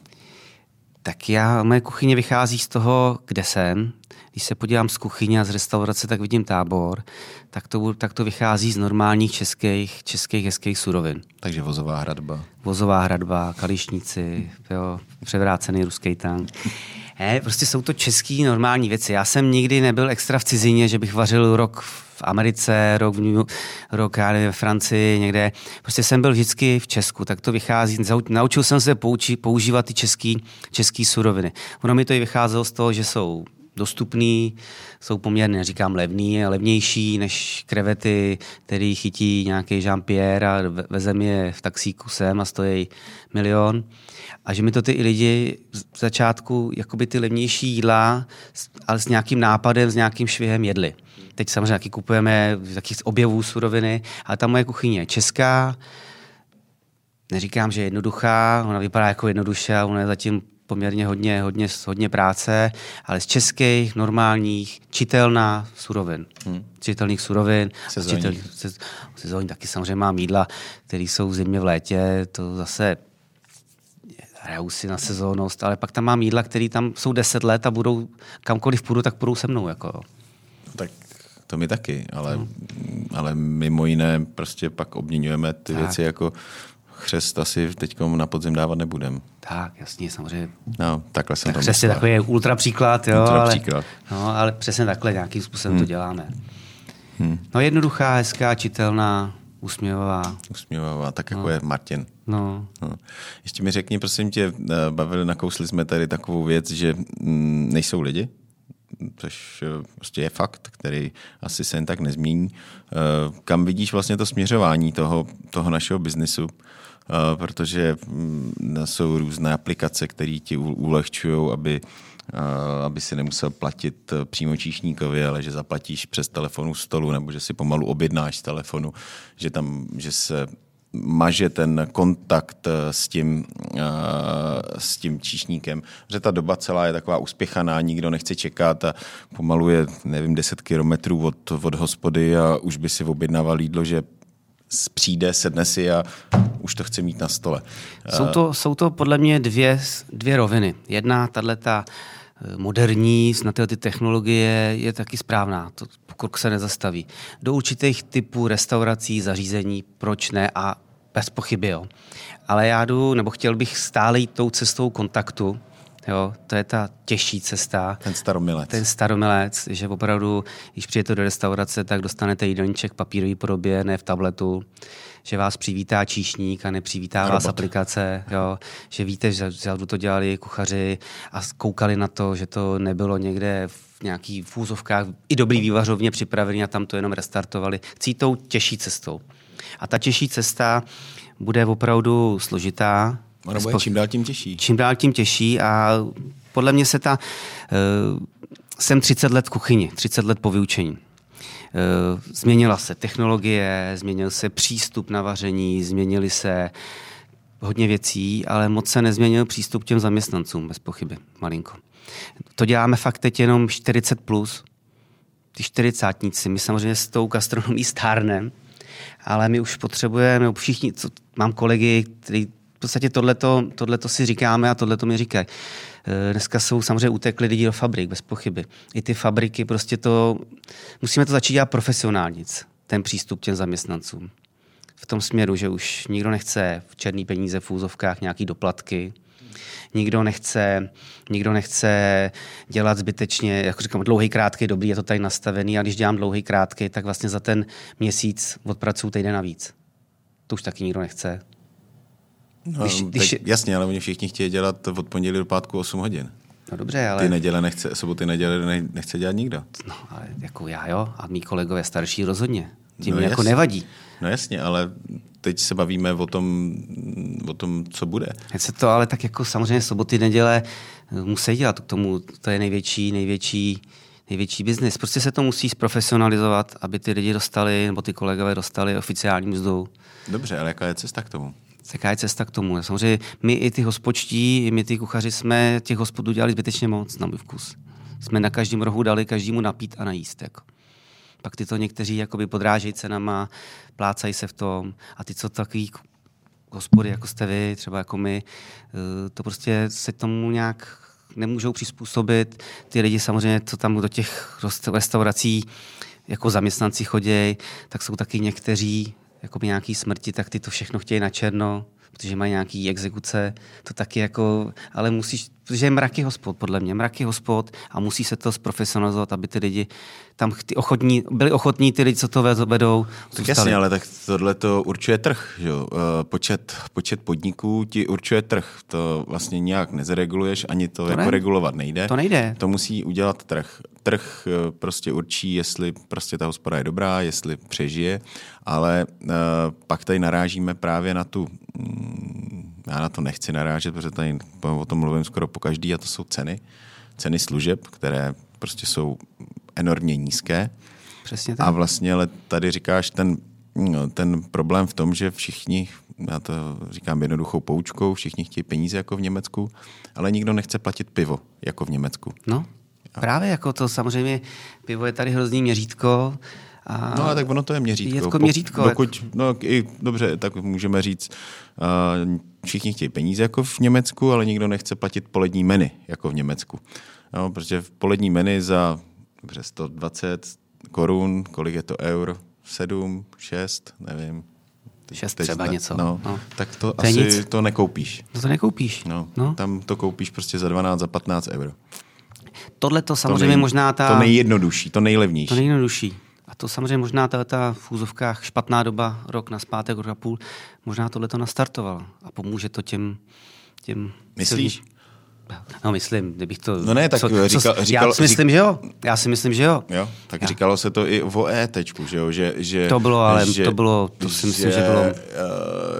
Tak já, moje kuchyně vychází z toho, kde jsem. Když se podívám z kuchyně a z restaurace, tak vidím tábor. Tak to, tak to vychází z normálních českých, českých hezkých surovin. Takže vozová hradba. Vozová hradba, kališníci, jo, převrácený ruský tank. Ne, prostě jsou to český normální věci. Já jsem nikdy nebyl extra v cizině, že bych vařil rok v Americe, rok v New rok já nevím, ve Francii, někde. Prostě jsem byl vždycky v Česku, tak to vychází. Naučil jsem se pouči, používat ty český, český suroviny. Ono mi to i vycházelo z toho, že jsou dostupný, jsou poměrně, říkám levný, levnější než krevety, který chytí nějaký Jean-Pierre a veze je v taxíku sem a stojí milion. A že mi to ty i lidi v začátku jakoby ty levnější jídla, ale s nějakým nápadem, s nějakým švihem jedli. Teď samozřejmě taky kupujeme takých objevů suroviny, ale ta moje kuchyně je česká, neříkám, že je jednoduchá, ona vypadá jako jednoduše ona je zatím poměrně hodně, hodně, hodně práce, ale z českých, normálních, čitelná surovin. Hmm. Čitelných surovin. Sezónní. Čitel, se, sezónní taky samozřejmě mám jídla, které jsou v zimě, v létě, to zase hrajou si na sezónnost, ale pak tam mám jídla, které tam jsou deset let a budou, kamkoliv půjdu, tak půjdou se mnou. Jako. Tak to my taky, ale, no. ale mimo jiné prostě pak obměňujeme ty tak. věci jako chřest asi teď na podzim dávat nebudem. Tak, jasně, samozřejmě. No, takhle jsem tak to je takový ultra příklad, jo, ultra ale, příklad. No, ale přesně takhle nějakým způsobem hmm. to děláme. Hmm. No jednoduchá, hezká, čitelná, usměvavá. Usměvavá, tak jako no. je Martin. No. no. Ještě mi řekni, prosím tě, eh, bavili, nakousli jsme tady takovou věc, že mm, nejsou lidi, což eh, prostě je fakt, který asi se jen tak nezmění. Eh, kam vidíš vlastně to směřování toho, toho našeho biznisu? Protože mm, jsou různé aplikace, které ti ulehčují, aby aby si nemusel platit eh, přímo číšníkovi, ale že zaplatíš přes telefonu stolu nebo že si pomalu objednáš z telefonu, že tam, že se maže ten kontakt eh, s tím, eh, s tím číšníkem. Že ta doba celá je taková uspěchaná, nikdo nechce čekat a pomalu je, nevím, 10 kilometrů od, od hospody a už by si objednával jídlo, že přijde, sedne si a už to chce mít na stole. Jsou to, jsou to podle mě dvě, dvě roviny. Jedna, tahle ta Eh, moderní, na tyhle ty technologie je taky správná. To pokrok se nezastaví. Do určitých typů restaurací, zařízení, proč ne a bez pochyby jo. Ale já jdu, nebo chtěl bych stále jít tou cestou kontaktu, Jo, to je ta těžší cesta. Ten staromilec. Ten staromilec, že opravdu, když přijete do restaurace, tak dostanete jídelníček v papírové podobě, ne v tabletu že vás přivítá číšník a nepřivítá Robot. vás aplikace, jo, že víte, že vzadu to dělali kuchaři a koukali na to, že to nebylo někde v nějaký fúzovkách i dobrý vývařovně připravený a tam to jenom restartovali. Chcí tou těžší cestou. A ta těžší cesta bude opravdu složitá. Ono bude čím dál tím těžší. Čím dál tím těžší a podle mě se ta... Uh, jsem 30 let v kuchyni, 30 let po vyučení. Eh, změnila se technologie, změnil se přístup na vaření, změnily se hodně věcí, ale moc se nezměnil přístup k těm zaměstnancům, bez pochyby, malinko. To děláme fakt teď jenom 40 plus, ty čtyřicátníci. My samozřejmě s tou gastronomí stárnem, ale my už potřebujeme, všichni, co, mám kolegy, kteří v podstatě tohleto, tohleto si říkáme a tohleto mi říkají. Eh, dneska jsou samozřejmě utekli lidi do fabrik, bez pochyby. I ty fabriky prostě to, musíme to začít dělat profesionálnic, ten přístup těm zaměstnancům. V tom směru, že už nikdo nechce v černý peníze v úzovkách nějaký doplatky, nikdo nechce, nikdo nechce dělat zbytečně, jako říkám, dlouhý, krátký, dobrý, je to tady nastavený, a když dělám dlouhý, krátký, tak vlastně za ten měsíc odpracuju týden navíc. To už taky nikdo nechce. No, když, když... jasně, ale oni všichni chtějí dělat od pondělí do pátku 8 hodin. No dobře, ale... Ty neděle nechce, soboty neděle nechce dělat nikdo. No, ale jako já jo, a mý kolegové starší rozhodně. Tím no, jako nevadí. No jasně, ale teď se bavíme o tom, o tom co bude. Teď se to ale tak jako samozřejmě soboty, neděle eh, musí dělat k tomu, to je největší, největší, největší biznis. Prostě se to musí zprofesionalizovat, aby ty lidi dostali, nebo ty kolegové dostali oficiální mzdu. Dobře, ale jaká je cesta k tomu? Jaká je cesta k tomu. Samozřejmě my i ty hospočtí, i my ty kuchaři jsme těch hospodů dělali zbytečně moc na můj vkus. Jsme na každém rohu dali každému napít a najíst. Jako. Pak ty to někteří jakoby podrážejí cenama, plácají se v tom a ty, co takový hospody, jako jste vy, třeba jako my, eh, to prostě se tomu nějak nemůžou přizpůsobit. Ty lidi samozřejmě, co tam do těch restaurací jako zaměstnanci chodí, tak jsou taky někteří jako nějaký smrti, tak ty to všechno chtějí na černo, protože mají nějaký exekuce, to taky jako, ale musíš, protože je mraky hospod, podle mě, mraky hospod a musí se to zprofesionalizovat, aby ty lidi tam ty ochotní, byli ochotní ty lidi, co to vedou. Tak jasně, ale tak tohle to určuje trh. Že? Eh, počet, počet podniků ti určuje trh. To vlastně nějak nezreguluješ, ani to, to jako ne. regulovat nejde. To nejde. To musí udělat trh. Trh eh, prostě určí, jestli prostě ta hospoda je dobrá, jestli přežije, ale uh, pak tady narážíme právě na tu mm, já na to nechci narážet, protože tady o tom mluvím skoro po každý, a to jsou ceny. Ceny služeb, které prostě jsou enormně nízké. Přesně tak. A vlastně ale tady říkáš ten, no, ten problém v tom, že všichni, já to říkám jednoduchou poučkou, všichni chtějí peníze jako v Německu, ale nikdo nechce platit pivo jako v Německu. No, právě jako to samozřejmě, pivo je tady hrozný měřítko, a no a tak ono to je měřítko. Je to měřítko. Dokud, jako... no, i, dobře, tak můžeme říct, uh, všichni chtějí peníze jako v Německu, ale nikdo nechce platit polední meny jako v Německu. No, protože v polední meny za dobře 120 korun, kolik je to eur? Sedm, šest, nevím. Teď, šest třeba ne, něco. No, no. Tak to, to asi nic. to nekoupíš. No to nekoupíš. No, no. Tam to koupíš prostě za 12, za 15 euro. Tohle to samozřejmě to nej, možná ta... To nejjednodušší, to nejlevnější. To nejjednodušší. To samozřejmě možná ta, v úzovkách špatná doba, rok na zpátek, rok a půl, možná tohle to nastartoval a pomůže to těm... těm Myslíš? No myslím, kdybych to... No ne, tak co, říkal, co, říkal, Já si myslím, že jo. Já si myslím, že jo. Jo, tak já. říkalo se to i o ET, že jo, že, že... To bylo, ale že, to bylo, to si myslím, že, že bylo... Uh,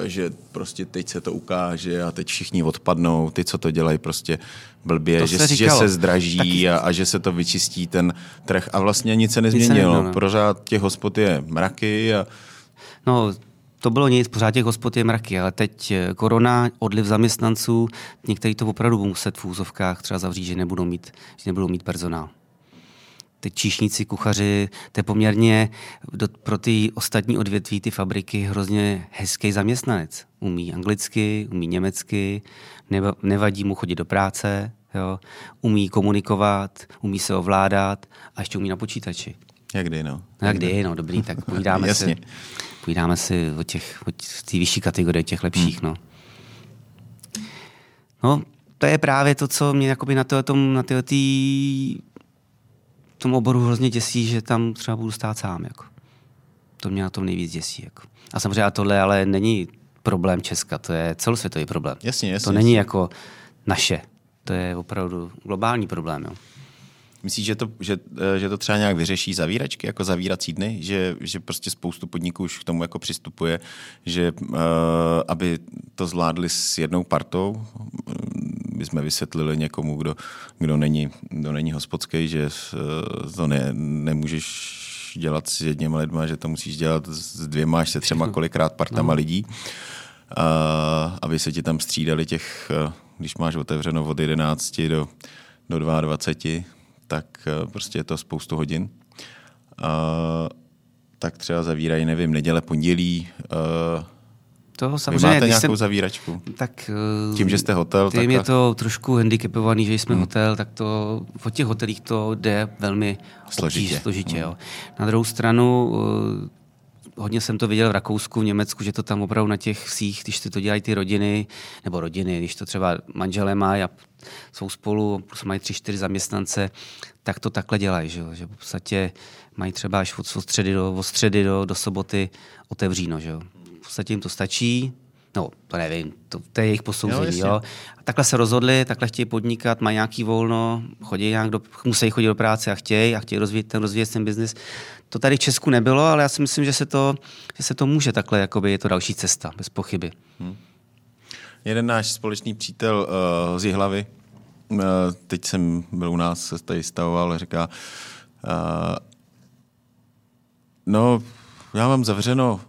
že prostě teď se to ukáže a teď všichni odpadnou, ty, co to dělají prostě blbě, to že, se že se zdraží Taky... a, a že se to vyčistí ten trh a vlastně nic se nezměnilo. Nic se no. Pořád těch hospod je mraky a... No, to bylo nic, pořád těch hospod je mraky, ale teď eh, korona, odliv zaměstnanců, někteří to opravdu muset v úzovkách třeba zavřít, že nebudou mít, že nebudou mít personál. Teď číšníci, kuchaři, to je poměrně do, pro ty ostatní odvětví, ty fabriky, hrozně hezký zaměstnanec. Umí anglicky, umí německy, nevadí mu chodit do práce, jo, umí komunikovat, umí se ovládat a ještě umí na počítači. Jak kdy, no. Jak kdy, no, dobrý, tak povídáme si povídáme si o těch, o té vyšší kategorie, těch lepších, hmm. no. No, to je právě to, co mě jakoby na, to, tom, na tý, tom oboru hrozně děsí, že tam třeba budu stát sám. Jako. To mě na tom nejvíc děsí. Jako. A samozřejmě a tohle ale není problém Česka, to je celosvětový problém. Jasně, jasně. To není jako naše, to je opravdu globální problém. Jo. Myslíš, že to, že, eh, že to třeba nějak vyřeší zavíračky, jako zavírací dny? Že, že prostě spoustu podniků už k tomu jako přistupuje, že uh, aby to zvládli s jednou partou, by jsme vysvětlili někomu, kdo, kdo, není, kdo není hospodský, že uh, to ne, nemůžeš dělat s jedněma lidma, že to musíš dělat s dvěma až se třema kolikrát partama no. lidí, uh, aby se ti tam střídali těch, uh, když máš otevřeno od 11 do, do 22, tak eh, prostě je to spoustu hodin. Uh, tak třeba zavírají, nevím, neděle, pondělí. Uh, to samozřejmě, Vy máte nějakou jsem, zavíračku? Tak, Tím, že jste hotel? Tím tak je to trošku handicapovaný, že jsme hmm. hotel, tak to v těch hotelích to jde velmi složitě. Obtíž, složitě hmm. jo. Na druhou stranu hodně jsem to viděl v Rakousku, v Německu, že to tam opravdu na těch vsích, když to dělají ty rodiny, nebo rodiny, když to třeba manželé mají a jsou spolu, plus mají tři, čtyři zaměstnance, tak to takhle dělají, že, že v podstatě mají třeba až od středy do, od středy do, do soboty otevříno. Že? V podstatě jim to stačí, No, to nevím, to, to je jejich posouzení. Jo, jo. A takhle se rozhodli, takhle chtějí podnikat, mají nějaký volno, chodí nějak do, musí chodit do práce a chtějí a chtějí rozvíjet ten, rozvíjet ten biznis. To tady v Česku nebylo, ale já si myslím, že se to, že se to může takhle, jakoby je to další cesta, bez pochyby. Hmm. Jeden náš společný přítel uh, z Jihlavy, uh, teď jsem byl u nás, se tady stavoval, říká, uh, no, já mám zavřeno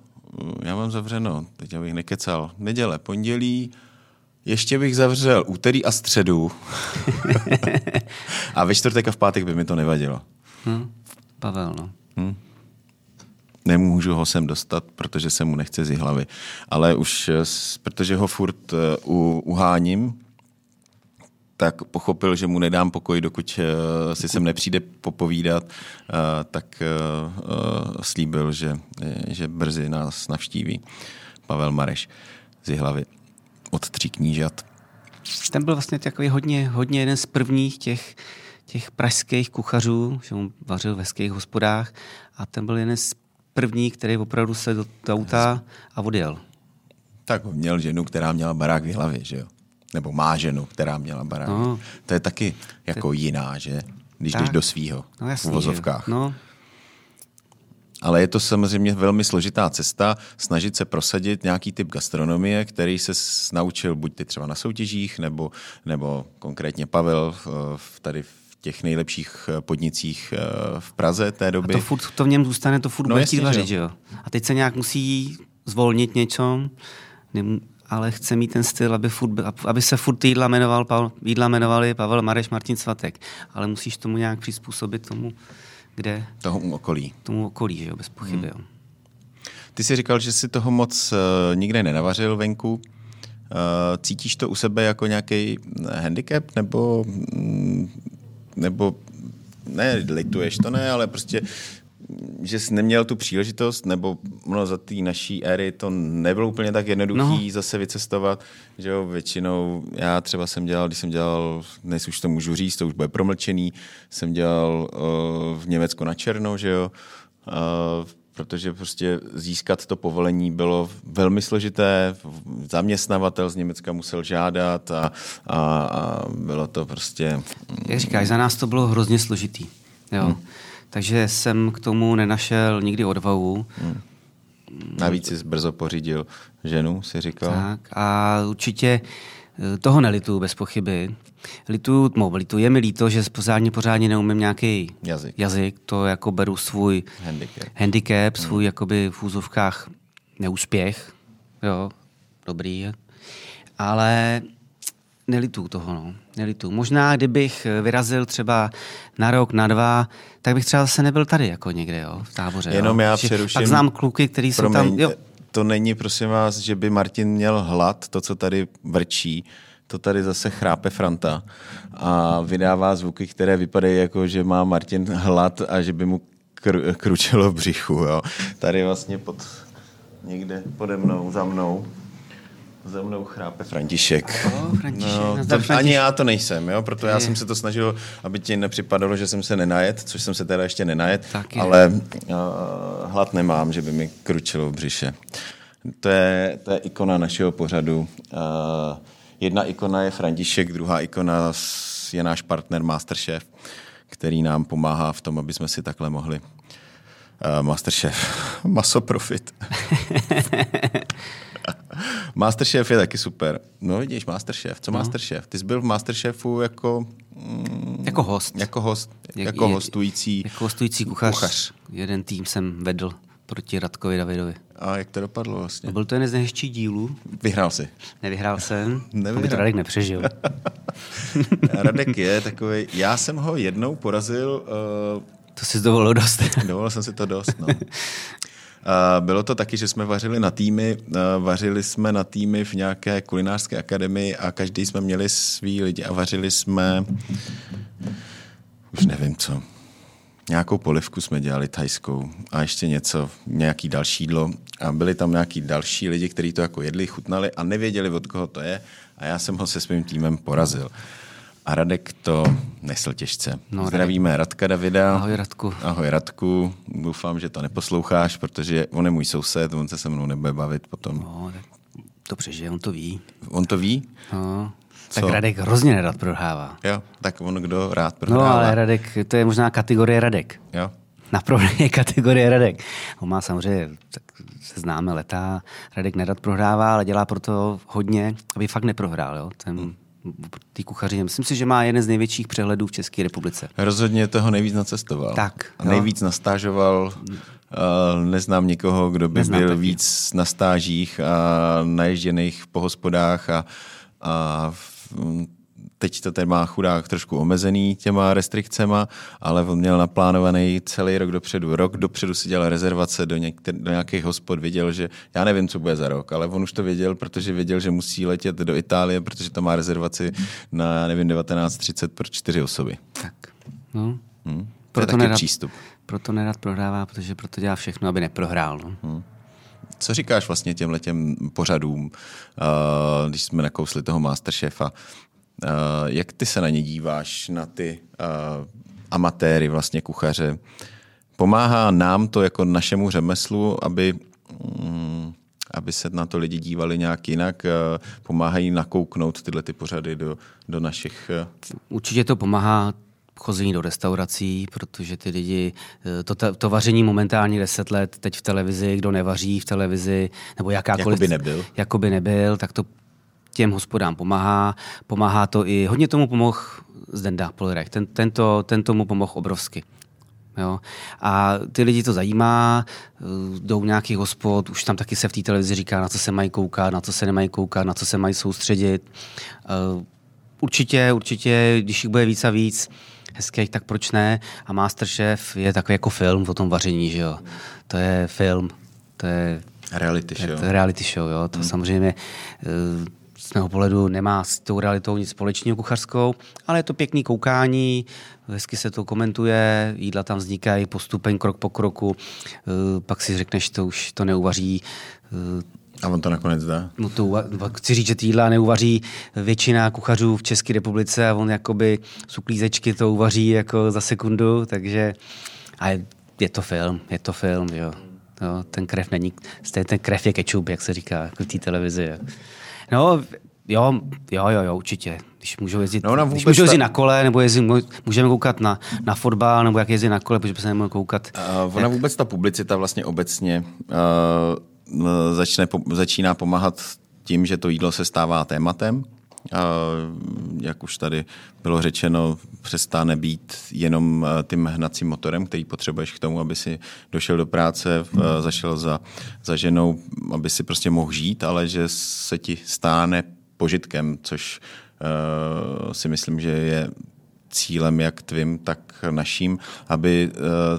já mám zavřeno, teď abych nekecal, neděle, pondělí, ještě bych zavřel úterý a středu. a ve čtvrtek a v pátek by mi to nevadilo. Hmm. Pavel, no. Hmm. Nemůžu ho sem dostat, protože se mu nechce z hlavy. Ale už, eh, protože ho furt uh, uháním, tak pochopil, že mu nedám pokoj, dokud uh, si sem nepřijde popovídat, uh, tak uh, slíbil, že, že brzy nás navštíví Pavel Mareš z hlavy od tří knížat. Ten byl vlastně takový hodně, hodně jeden z prvních těch, těch pražských kuchařů, že on vařil ve hezkých hospodách a ten byl jeden z prvních, který opravdu se do auta a odjel. Tak měl ženu, která měla barák v hlavě, že jo? Nebo má ženu, která měla barák. No. To je taky jako jiná, že? Když tak. jdeš do svýho no, jasný, v vozovkách. No. Ale je to samozřejmě velmi složitá cesta snažit se prosadit nějaký typ gastronomie, který se naučil buď ty třeba na soutěžích, nebo, nebo konkrétně Pavel v, tady v těch nejlepších podnicích eh, v Praze té doby. A to, furt, to v něm zůstane, to furt no, bude chtít vařit, že jo? A teď se nějak musí zvolnit něco, ale chce mít ten styl, aby, furt, aby se furt jídla, jmenoval, jídla jmenovali Pavel Mareš, Martin Svatek. Ale musíš tomu nějak přizpůsobit tomu, kde... Tomu okolí. Tomu okolí, že jo, bez pochyby. Hmm. Jo. Ty jsi říkal, že si toho moc uh, nikde nenavařil venku. Uh, cítíš to u sebe jako nějaký handicap, nebo, mm, nebo ne, lituješ to ne, ale prostě že jsi neměl tu příležitost, nebo no, za té naší éry to nebylo úplně tak jednoduchý no. zase vycestovat, že jo, většinou já třeba jsem dělal, když jsem dělal, dnes už to můžu říct, to už bude promlčený, jsem dělal uh, v Německu na černo, že jo, uh, protože prostě získat to povolení bylo velmi složité, zaměstnavatel z Německa musel žádat a, a, a bylo to prostě... Jak říkáš, za nás to bylo hrozně složitý. Jo. Hmm. Takže jsem k tomu nenašel nikdy odvahu. Hmm. Navíc jsi brzo pořídil ženu, si říkal. Tak a určitě eh, toho nelitu bez pochyby. Litu, no, litu, je mi líto, že pořádně, pořádně neumím nějaký jazyk. jazyk. To jako beru svůj handicap, handicap hmm. svůj jakoby v úzovkách neúspěch. Jo, dobrý. Ale nelitu toho, no. Nelitu. Možná, kdybych vyrazil třeba na rok, na dva, tak bych třeba zase nebyl tady jako někde, jo, v táboře. Jenom jo. já přeruším. Tak znám kluky, který jsou tam... Jo. To není, prosím vás, že by Martin měl hlad, to, co tady vrčí, to tady zase chrápe Franta a vydává zvuky, které vypadají jako, že má Martin hlad a že by mu kr- kručelo v břichu. Jo. Tady vlastně pod, někde pode mnou, za mnou, za mnou chrápe František. Oh, František. No, to, František. ani já to nejsem, jo? proto já jsem se to snažil, aby ti nepřipadalo, že jsem se nenajet, což jsem se teda ještě nenajet, Taky. ale uh, hlad nemám, že by mi kručilo v břiše. To je, to je ikona našeho pořadu. Uh, jedna ikona je František, druhá ikona je náš partner Masterchef, který nám pomáhá v tom, aby jsme si takhle mohli Uh, Masterchef. Maso profit. Masterchef je taky super. No vidíš, Masterchef. Co no. Masterchef? Ty jsi byl v Masterchefu jako... Mm, jako host. Jako host. Jak, jako je, hostující... Jako hostující kuchař. kuchař. Jeden tým jsem vedl proti Radkovi Davidovi. A jak to dopadlo vlastně? No byl to jeden z nejhezčích dílů. Vyhrál jsi. Nevyhrál jsem. Nevyhrál. Aby to Radek nepřežil. Radek je takový. Já jsem ho jednou porazil... Uh, to si dovolil dost. dovolil jsem si to dost, no. Bylo to taky, že jsme vařili na týmy, vařili jsme na týmy v nějaké kulinářské akademii a každý jsme měli svý lidi a vařili jsme, už nevím co, nějakou polivku jsme dělali thajskou a ještě něco, nějaký další jídlo a byli tam nějaký další lidi, kteří to jako jedli, chutnali a nevěděli, od koho to je a já jsem ho se svým týmem porazil. A Radek to nesl těžce. No, Zdravíme Radka Davida. Ahoj Radku. Ahoj Radku. Doufám, že to neposloucháš, protože on je můj soused, on se se mnou nebude bavit potom. No, to přežije, on to ví. On to ví? No. Co? Tak Radek hrozně nerad prohrává. Jo, tak on kdo rád prohrává. No ale Radek, to je možná kategorie Radek. Jo. Na je kategorie Radek. On má samozřejmě, tak se známe leta, Radek nerad prohrává, ale dělá proto hodně, aby fakt neprohrál. Jo? Ten, hmm ty kuchaři. Myslím si, že má jeden z největších přehledů v České republice. Rozhodně toho nejvíc nacestoval. Tak. A nejvíc nastážoval. Uh, neznám někoho, kdo by Neznám byl taky. víc na stážích a naježděných po hospodách a, a teď to ten má chudák trošku omezený těma restrikcema, ale on měl naplánovaný celý rok dopředu. Rok dopředu si dělal rezervace do, někter- do nějakých hospod, věděl, že já nevím, co bude za rok, ale on už to věděl, protože věděl, že musí letět do Itálie, protože tam má rezervaci na, já nevím, 19.30 pro čtyři osoby. Tak, no. Hmm. To proto je taky nerad, přístup. Proto nerad prohrává, protože proto dělá všechno, aby neprohrál. No. Hmm. Co říkáš vlastně těm letěm pořadům, uh, když jsme nakousli toho Masterchefa? Uh, jak ty se na ně díváš, na ty uh, amatéry, vlastně kuchaře? Pomáhá nám to jako našemu řemeslu, aby, um, aby se na to lidi dívali nějak jinak? Uh, pomáhají nakouknout tyhle ty pořady do, do našich... Určitě to pomáhá chození do restaurací, protože ty lidi, to, to vaření momentálně 10 let, teď v televizi, kdo nevaří v televizi, nebo jakákoliv... Jakoby nebyl. Jakoby nebyl, tak to těm hospodám pomáhá. Pomáhá to i, hodně tomu pomohl Zdenda Polirech. Ten, tento, ten tomu pomohl obrovsky. Jo. A ty lidi to zajímá, eh, jdou nějaký hospod, už tam taky se v té televizi říká, na co se mají koukat, na co se nemají koukat, na co se mají soustředit. Eh, určitě, určitě, když jich bude víc a víc hezkých, tak proč ne? A Masterchef je takový jako film o tom vaření, že jo. To je film, to je... Reality show. To je reality show, jo. To hmm. samozřejmě eh, z mého pohledu nemá s tou realitou nic společného kuchařskou, ale je to pěkný koukání, hezky se to komentuje, jídla tam vznikají postupem krok po kroku, eh, pak si řekneš, to už to neuvaří eh, a on to nakonec dá? No to, chci říct, že ty jídla neuvaří většina kuchařů v České republice a on jakoby z uklízečky to uvaří jako za sekundu, takže a je, je to film, je to film, jo. jo ten krev není, ten krev je kečup, jak se říká jako v té televizi. Jo. No, jo, jo, jo, jo, určitě. Když můžu jezdit, no, když můžu jezdit ta... na kole, nebo jezdit, můžeme koukat na, na fotbal, nebo jak jezdit na kole, protože se nemůžeme koukat. Uh, ona jak... vůbec ta publicita vlastně obecně uh, začne, po, začíná pomáhat tím, že to jídlo se stává tématem, jak už tady bylo řečeno, přestane být jenom tím hnacím motorem, který potřebuješ k tomu, aby si došel do práce, zašel za, za ženou, aby si prostě mohl žít, ale že se ti stáne požitkem, což uh, si myslím, že je cílem jak tvým, tak naším, aby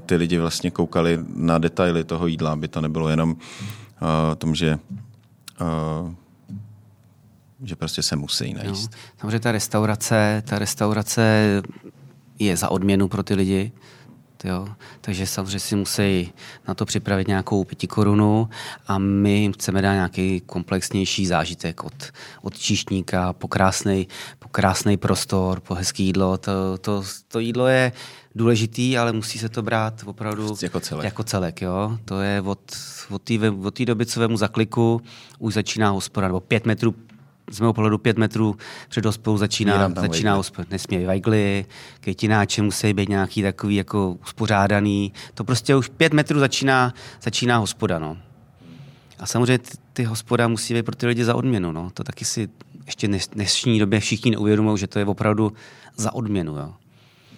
ty lidi vlastně koukali na detaily toho jídla, aby to nebylo jenom uh, tom, že že prostě se musí najíst. No, samozřejmě ta restaurace, ta restaurace je za odměnu pro ty lidi, Jo? Takže samozřejmě si musí na to připravit nějakou pěti korunu a my jim chceme dát nějaký komplexnější zážitek od, od číšníka po krásný, po krásný prostor, po hezký jídlo. To, to, to jídlo je důležitý, ale musí se to brát opravdu jako celek. Jako celek jo? To je od, od té od doby, co vemu za kliku, už začíná hospoda, nebo pět metrů z mého pohledu pět metrů před hospodou začíná, začíná hospod. Nesmí vajgly, květináče musí být nějaký takový jako uspořádaný. To prostě už pět metrů začíná, začíná hospoda. No. A samozřejmě ty, ty hospoda musí být pro ty lidi za odměnu. No. To taky si ještě v dnešní době všichni neuvědomují, že to je opravdu za odměnu. Jo.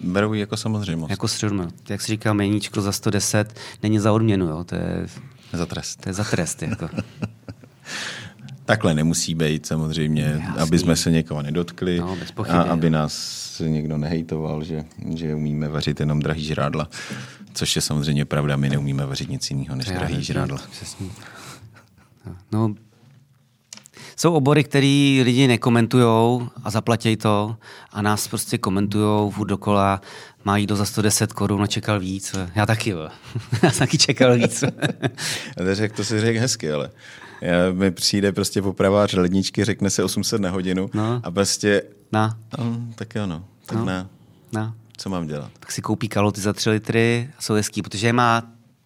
Berou jako samozřejmost. Jako středomost. Jak se říká, meníčko za 110 není za odměnu. Jo. To je za trest. To je za trest. Jako. Takhle nemusí být samozřejmě, Jasný. aby jsme se někoho nedotkli no, a aby nás někdo nehejtoval, že, že umíme vařit jenom drahý žrádla. Což je samozřejmě pravda, my neumíme vařit nic jiného než drahý žrádla. Přesně. No, jsou obory, které lidi nekomentují a zaplatí to a nás prostě komentují furt dokola, má jídlo za 110 korun a čekal víc. Já taky, jo. Já taky čekal víc. to si řekl hezky, ale mi přijde prostě popravář ledničky, řekne se 800 na hodinu no. a prostě... Na. No, tak jo, no. Tak no. ne. Na. Co mám dělat? Tak si koupí kaloty za 3 litry a jsou hezký, protože je má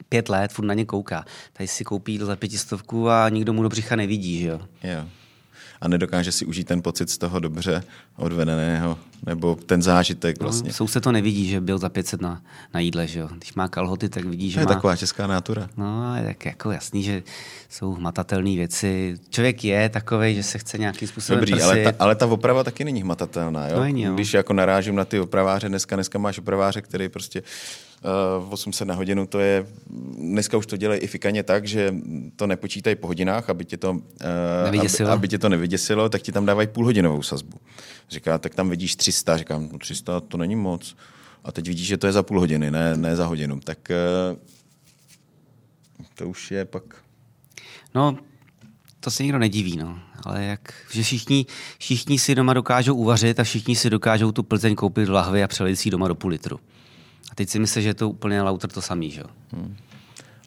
pět let, furt na ně kouká. Tady si koupí za pětistovku a nikdo mu do břicha nevidí, že jo? Jo a nedokáže si užít ten pocit z toho dobře odvedeného, nebo ten zážitek no, vlastně. No, se to nevidí, že byl za 500 na, na jídle, že jo. Když má kalhoty, tak vidí, že to je má... taková česká natura. No, je tak jako jasný, že jsou hmatatelné věci. Člověk je takový, že se chce nějakým způsobem Dobrý, ale ta, ale ta oprava taky není hmatatelná. Jo? No, není, jo. Když jako narážím na ty opraváře, dneska, dneska máš opraváře, který prostě uh, 800 na hodinu, to je, dneska už to dělají i fikaně tak, že to nepočítají po hodinách, aby tě to, uh, aby, aby tě to nevyděsilo, tak ti tam dávají půlhodinovou sazbu. Říká, tak tam vidíš 300, říkám, no 300 to není moc. A teď vidíš, že to je za půl hodiny, ne, ne za hodinu. Tak uh, to už je pak... No, to se nikdo nediví, no. Ale jak, že všichni, všichni si doma dokážou uvařit a všichni si dokážou tu Plzeň koupit v lahvi a přelít si doma do půl litru. Teď si myslíš, že je to úplně lauter to samý, že jo? Hmm.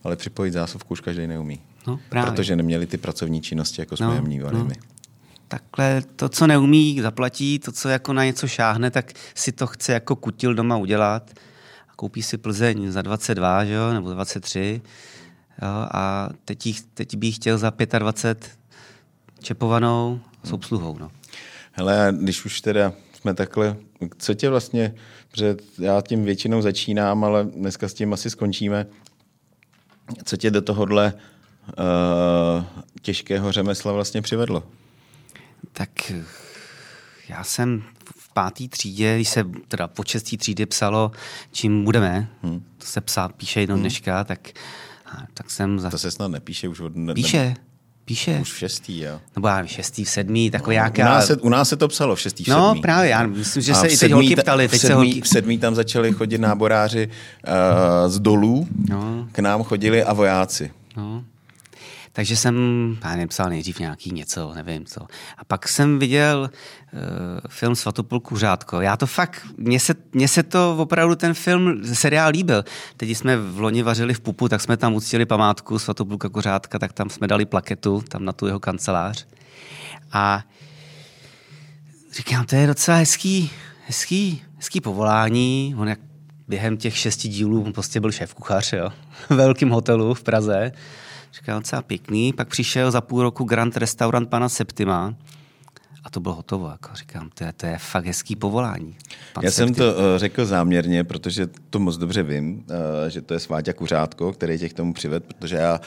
Ale připojit zásuvku už každý neumí. No, právě. Protože neměli ty pracovní činnosti, jako jsme no, je no. my. Takhle to, co neumí, zaplatí, to, co jako na něco šáhne, tak si to chce jako kutil doma udělat. A koupí si Plzeň za 22, že jo, nebo 23. Jo, a teď, jí, teď bych chtěl za 25 čepovanou s obsluhou. No. Hele, když už teda jsme takhle, co tě vlastně protože já tím většinou začínám, ale dneska s tím asi skončíme. Co tě do tohohle uh, těžkého řemesla vlastně přivedlo? Tak já jsem v páté třídě, když se teda po šestý třídě psalo, čím budeme, hmm. to se psá, píše jenom hmm. dneška, tak, tak jsem... Za... To se snad nepíše už od... Ne, píše, píše. Už v šestý, jo. Nebo já v šestý, v sedmý, takový no, nějaká... U nás, se, u nás se to psalo v šestý, v No právě, já myslím, že a se i teď holky ptali. Teď v, sedmý, se holky... v sedmý tam začali chodit náboráři uh, z dolů, no. k nám chodili a vojáci. No. Takže jsem, já nevím, psal nejdřív nějaký něco, nevím co. A pak jsem viděl uh, film Svatopol Kuřátko. Já to fakt, mně se, mně se to opravdu ten film, seriál líbil. Teď jsme v loni vařili v Pupu, tak jsme tam uctili památku Svatopulka Kuřátka, tak tam jsme dali plaketu, tam na tu jeho kancelář. A říkám, to je docela hezký, hezký, hezký povolání. On jak během těch šesti dílů on prostě byl šéf kuchař, jo, v velkém hotelu v Praze. Říkal, docela pěkný. Pak přišel za půl roku Grand Restaurant pana Septima a to bylo hotovo. Jako říkám, to je, to je fakt hezký povolání. Pan Já Septim. jsem to uh, řekl záměrně, protože to moc dobře vím, uh, že to je Sváťa Kuřátko, který tě k tomu přived, protože já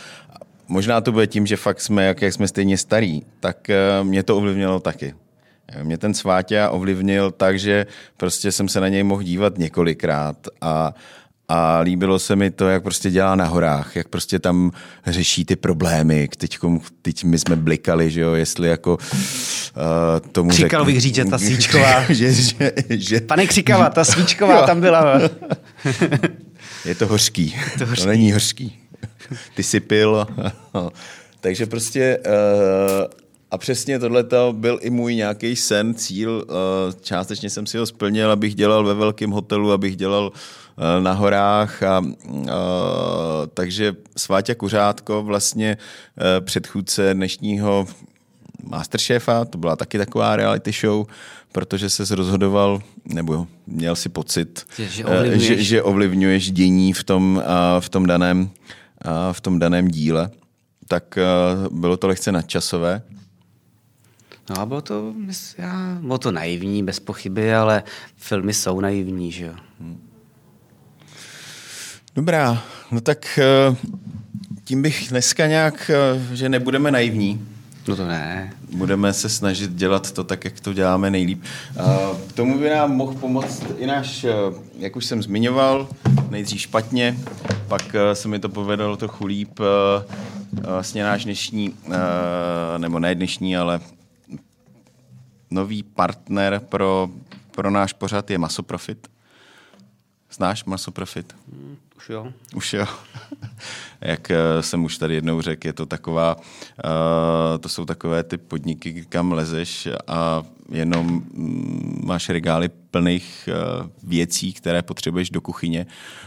Možná to bude tím, že fakt jsme, jak, jak jsme stejně starí, tak uh, mě to ovlivnilo taky. Mě ten Sváťa ovlivnil tak, že prostě jsem se na něj mohl dívat několikrát a, a líbilo se mi to, jak prostě dělá na horách, jak prostě tam řeší ty problémy. Teď, teď my jsme blikali, že jo, jestli jako uh, tomu Křikal bych říct, že ta svíčková. že, že, že, Pane Křikava, ta svíčková tam byla. je to hořký. To, hořký. to není hořký. Ty si pil. Takže prostě uh, a přesně tohle byl i můj nějaký sen, cíl. Eh, částečně jsem si ho splnil, abych dělal ve velkém hotelu, abych dělal na horách. A, a, takže Sváťa Kuřátko, vlastně eh, předchůdce dnešního Masterchefa, to byla taky taková reality show, protože se rozhodoval, nebo měl si pocit, že, že, ovlivňuješ. že, že ovlivňuješ dění v tom, v tom daném v tom daném díle, tak bylo to lehce nadčasové. No a bylo to, já, bylo to naivní, bez pochyby, ale filmy jsou naivní, že jo. Dobrá, no tak eh, tím bych dneska nějak, eh, že nebudeme naivní. No to ne. Budeme se snažit dělat to tak, jak to děláme nejlíp. K tomu by nám mohl pomoct i náš, eh, jak už jsem zmiňoval, nejdřív špatně, pak se mi to povedalo trochu líp, vlastně náš dnešní, nebo ne dnešní, ale nový partner pro, pro náš pořad je Masoprofit. Znáš Masoprofit? Už jo. Už jo. Jak eh, jsem už tady jednou řekl, je to taková, uh, to jsou takové ty podniky, kam lezeš a jenom mm, máš regály plných uh, věcí, které potřebuješ do kuchyně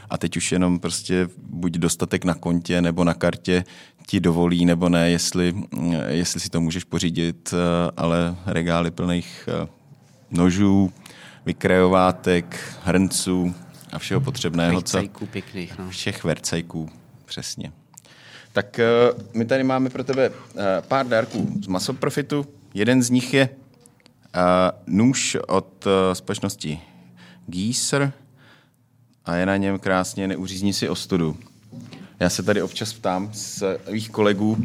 a teď už jenom prostě buď dostatek na kontě nebo na kartě ti dovolí nebo ne, jestli, jestli si to můžeš pořídit, eh, ale regály plných eh, nožů, vykrajovátek, hrnců a všeho potřebného. Vercajků pěkných. No. Všech vercajků, přesně. Tak eh, my tady máme pro tebe pár dárků z Masoprofitu. Jeden z nich je nůž od společnosti Gieser a je na něm krásně neuřízní si ostudu. Já se tady občas ptám s svých kolegů,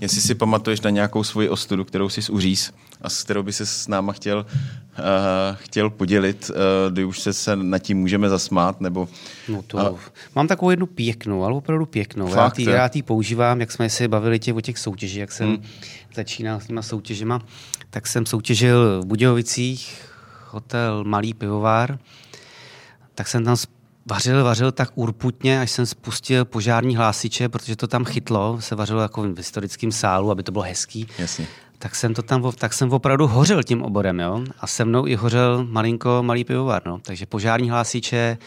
jestli si pamatuješ na nějakou svoji ostudu, kterou jsi uříz a s kterou by se s náma chtěl, uh, chtěl podělit, uh, kdy už se, se nad tím můžeme zasmát, nebo... No to, uh, mám takovou jednu pěknou, ale opravdu pěknou. Fakt, já tý používám, jak jsme se bavili tě o těch soutěžích, jak jsem hmm. začínal s těma soutěžima, tak jsem soutěžil v Budějovicích, hotel Malý pivovár, tak jsem tam vařil, vařil tak urputně, až jsem spustil požární hlásiče, protože to tam chytlo, se vařilo jako v historickém sálu, aby to bylo hezký. Jasně. Tak jsem, to tam, tak jsem opravdu hořel tím oborem, jo? A se mnou i hořel malinko malý pivovar, no. Takže požární hlásiče,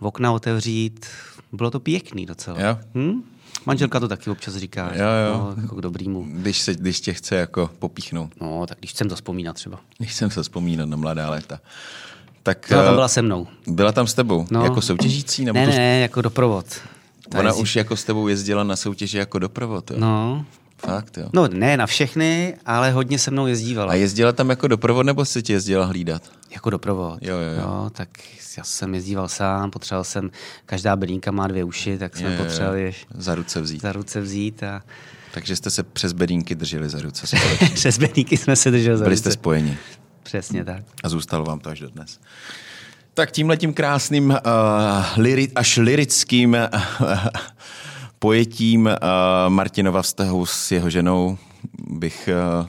v okna otevřít, bylo to pěkný docela. Jo. Hm? Manželka to taky občas říká, jo, jo. No, jako k dobrýmu. Když, se, když tě chce jako popíchnout. No, tak když chcem to vzpomínat třeba. Když jsem se vzpomínat na mladá léta. Tak, Ona tam byla se mnou. Byla tam s tebou? No. Jako soutěžící? Nebo ne, ne, jako doprovod. Ona jezdí... už jako s tebou jezdila na soutěži jako doprovod, jo? No. Fakt, jo? No ne na všechny, ale hodně se mnou jezdívala. A jezdila tam jako doprovod, nebo si tě jezdila hlídat? Jako doprovod. Jo, jo, jo. jo tak já jsem jezdíval sám, potřeboval jsem, každá bedínka má dvě uši, tak jsem potřeboval je za ruce vzít. Za ruce vzít a... Takže jste se přes bedínky drželi za ruce. přes bedínky jsme se drželi za Byli ruce. jste spojeni. Přesně tak. A zůstalo vám to až do dnes. Tak tímhletím krásným, uh, liri, až lirickým uh, pojetím uh, Martinova vztahu s jeho ženou bych uh,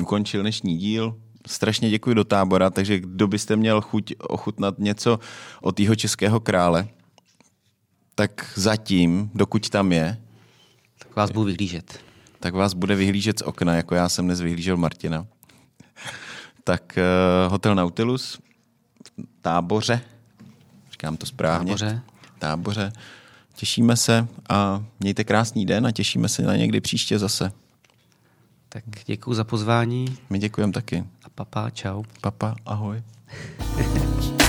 ukončil dnešní díl. Strašně děkuji do tábora, takže kdo byste měl chuť ochutnat něco od jeho českého krále, tak zatím, dokud tam je, Tak vás budu vyhlížet. Tak vás bude vyhlížet z okna, jako já jsem dnes vyhlížel Martina. tak uh, Hotel Nautilus v táboře, říkám to správně. Táboře. Táboře. Těšíme se a mějte krásný den a těšíme se na někdy příště zase. Tak děkuji za pozvání My děkujeme taky. a papa, čau. Papa, ahoj.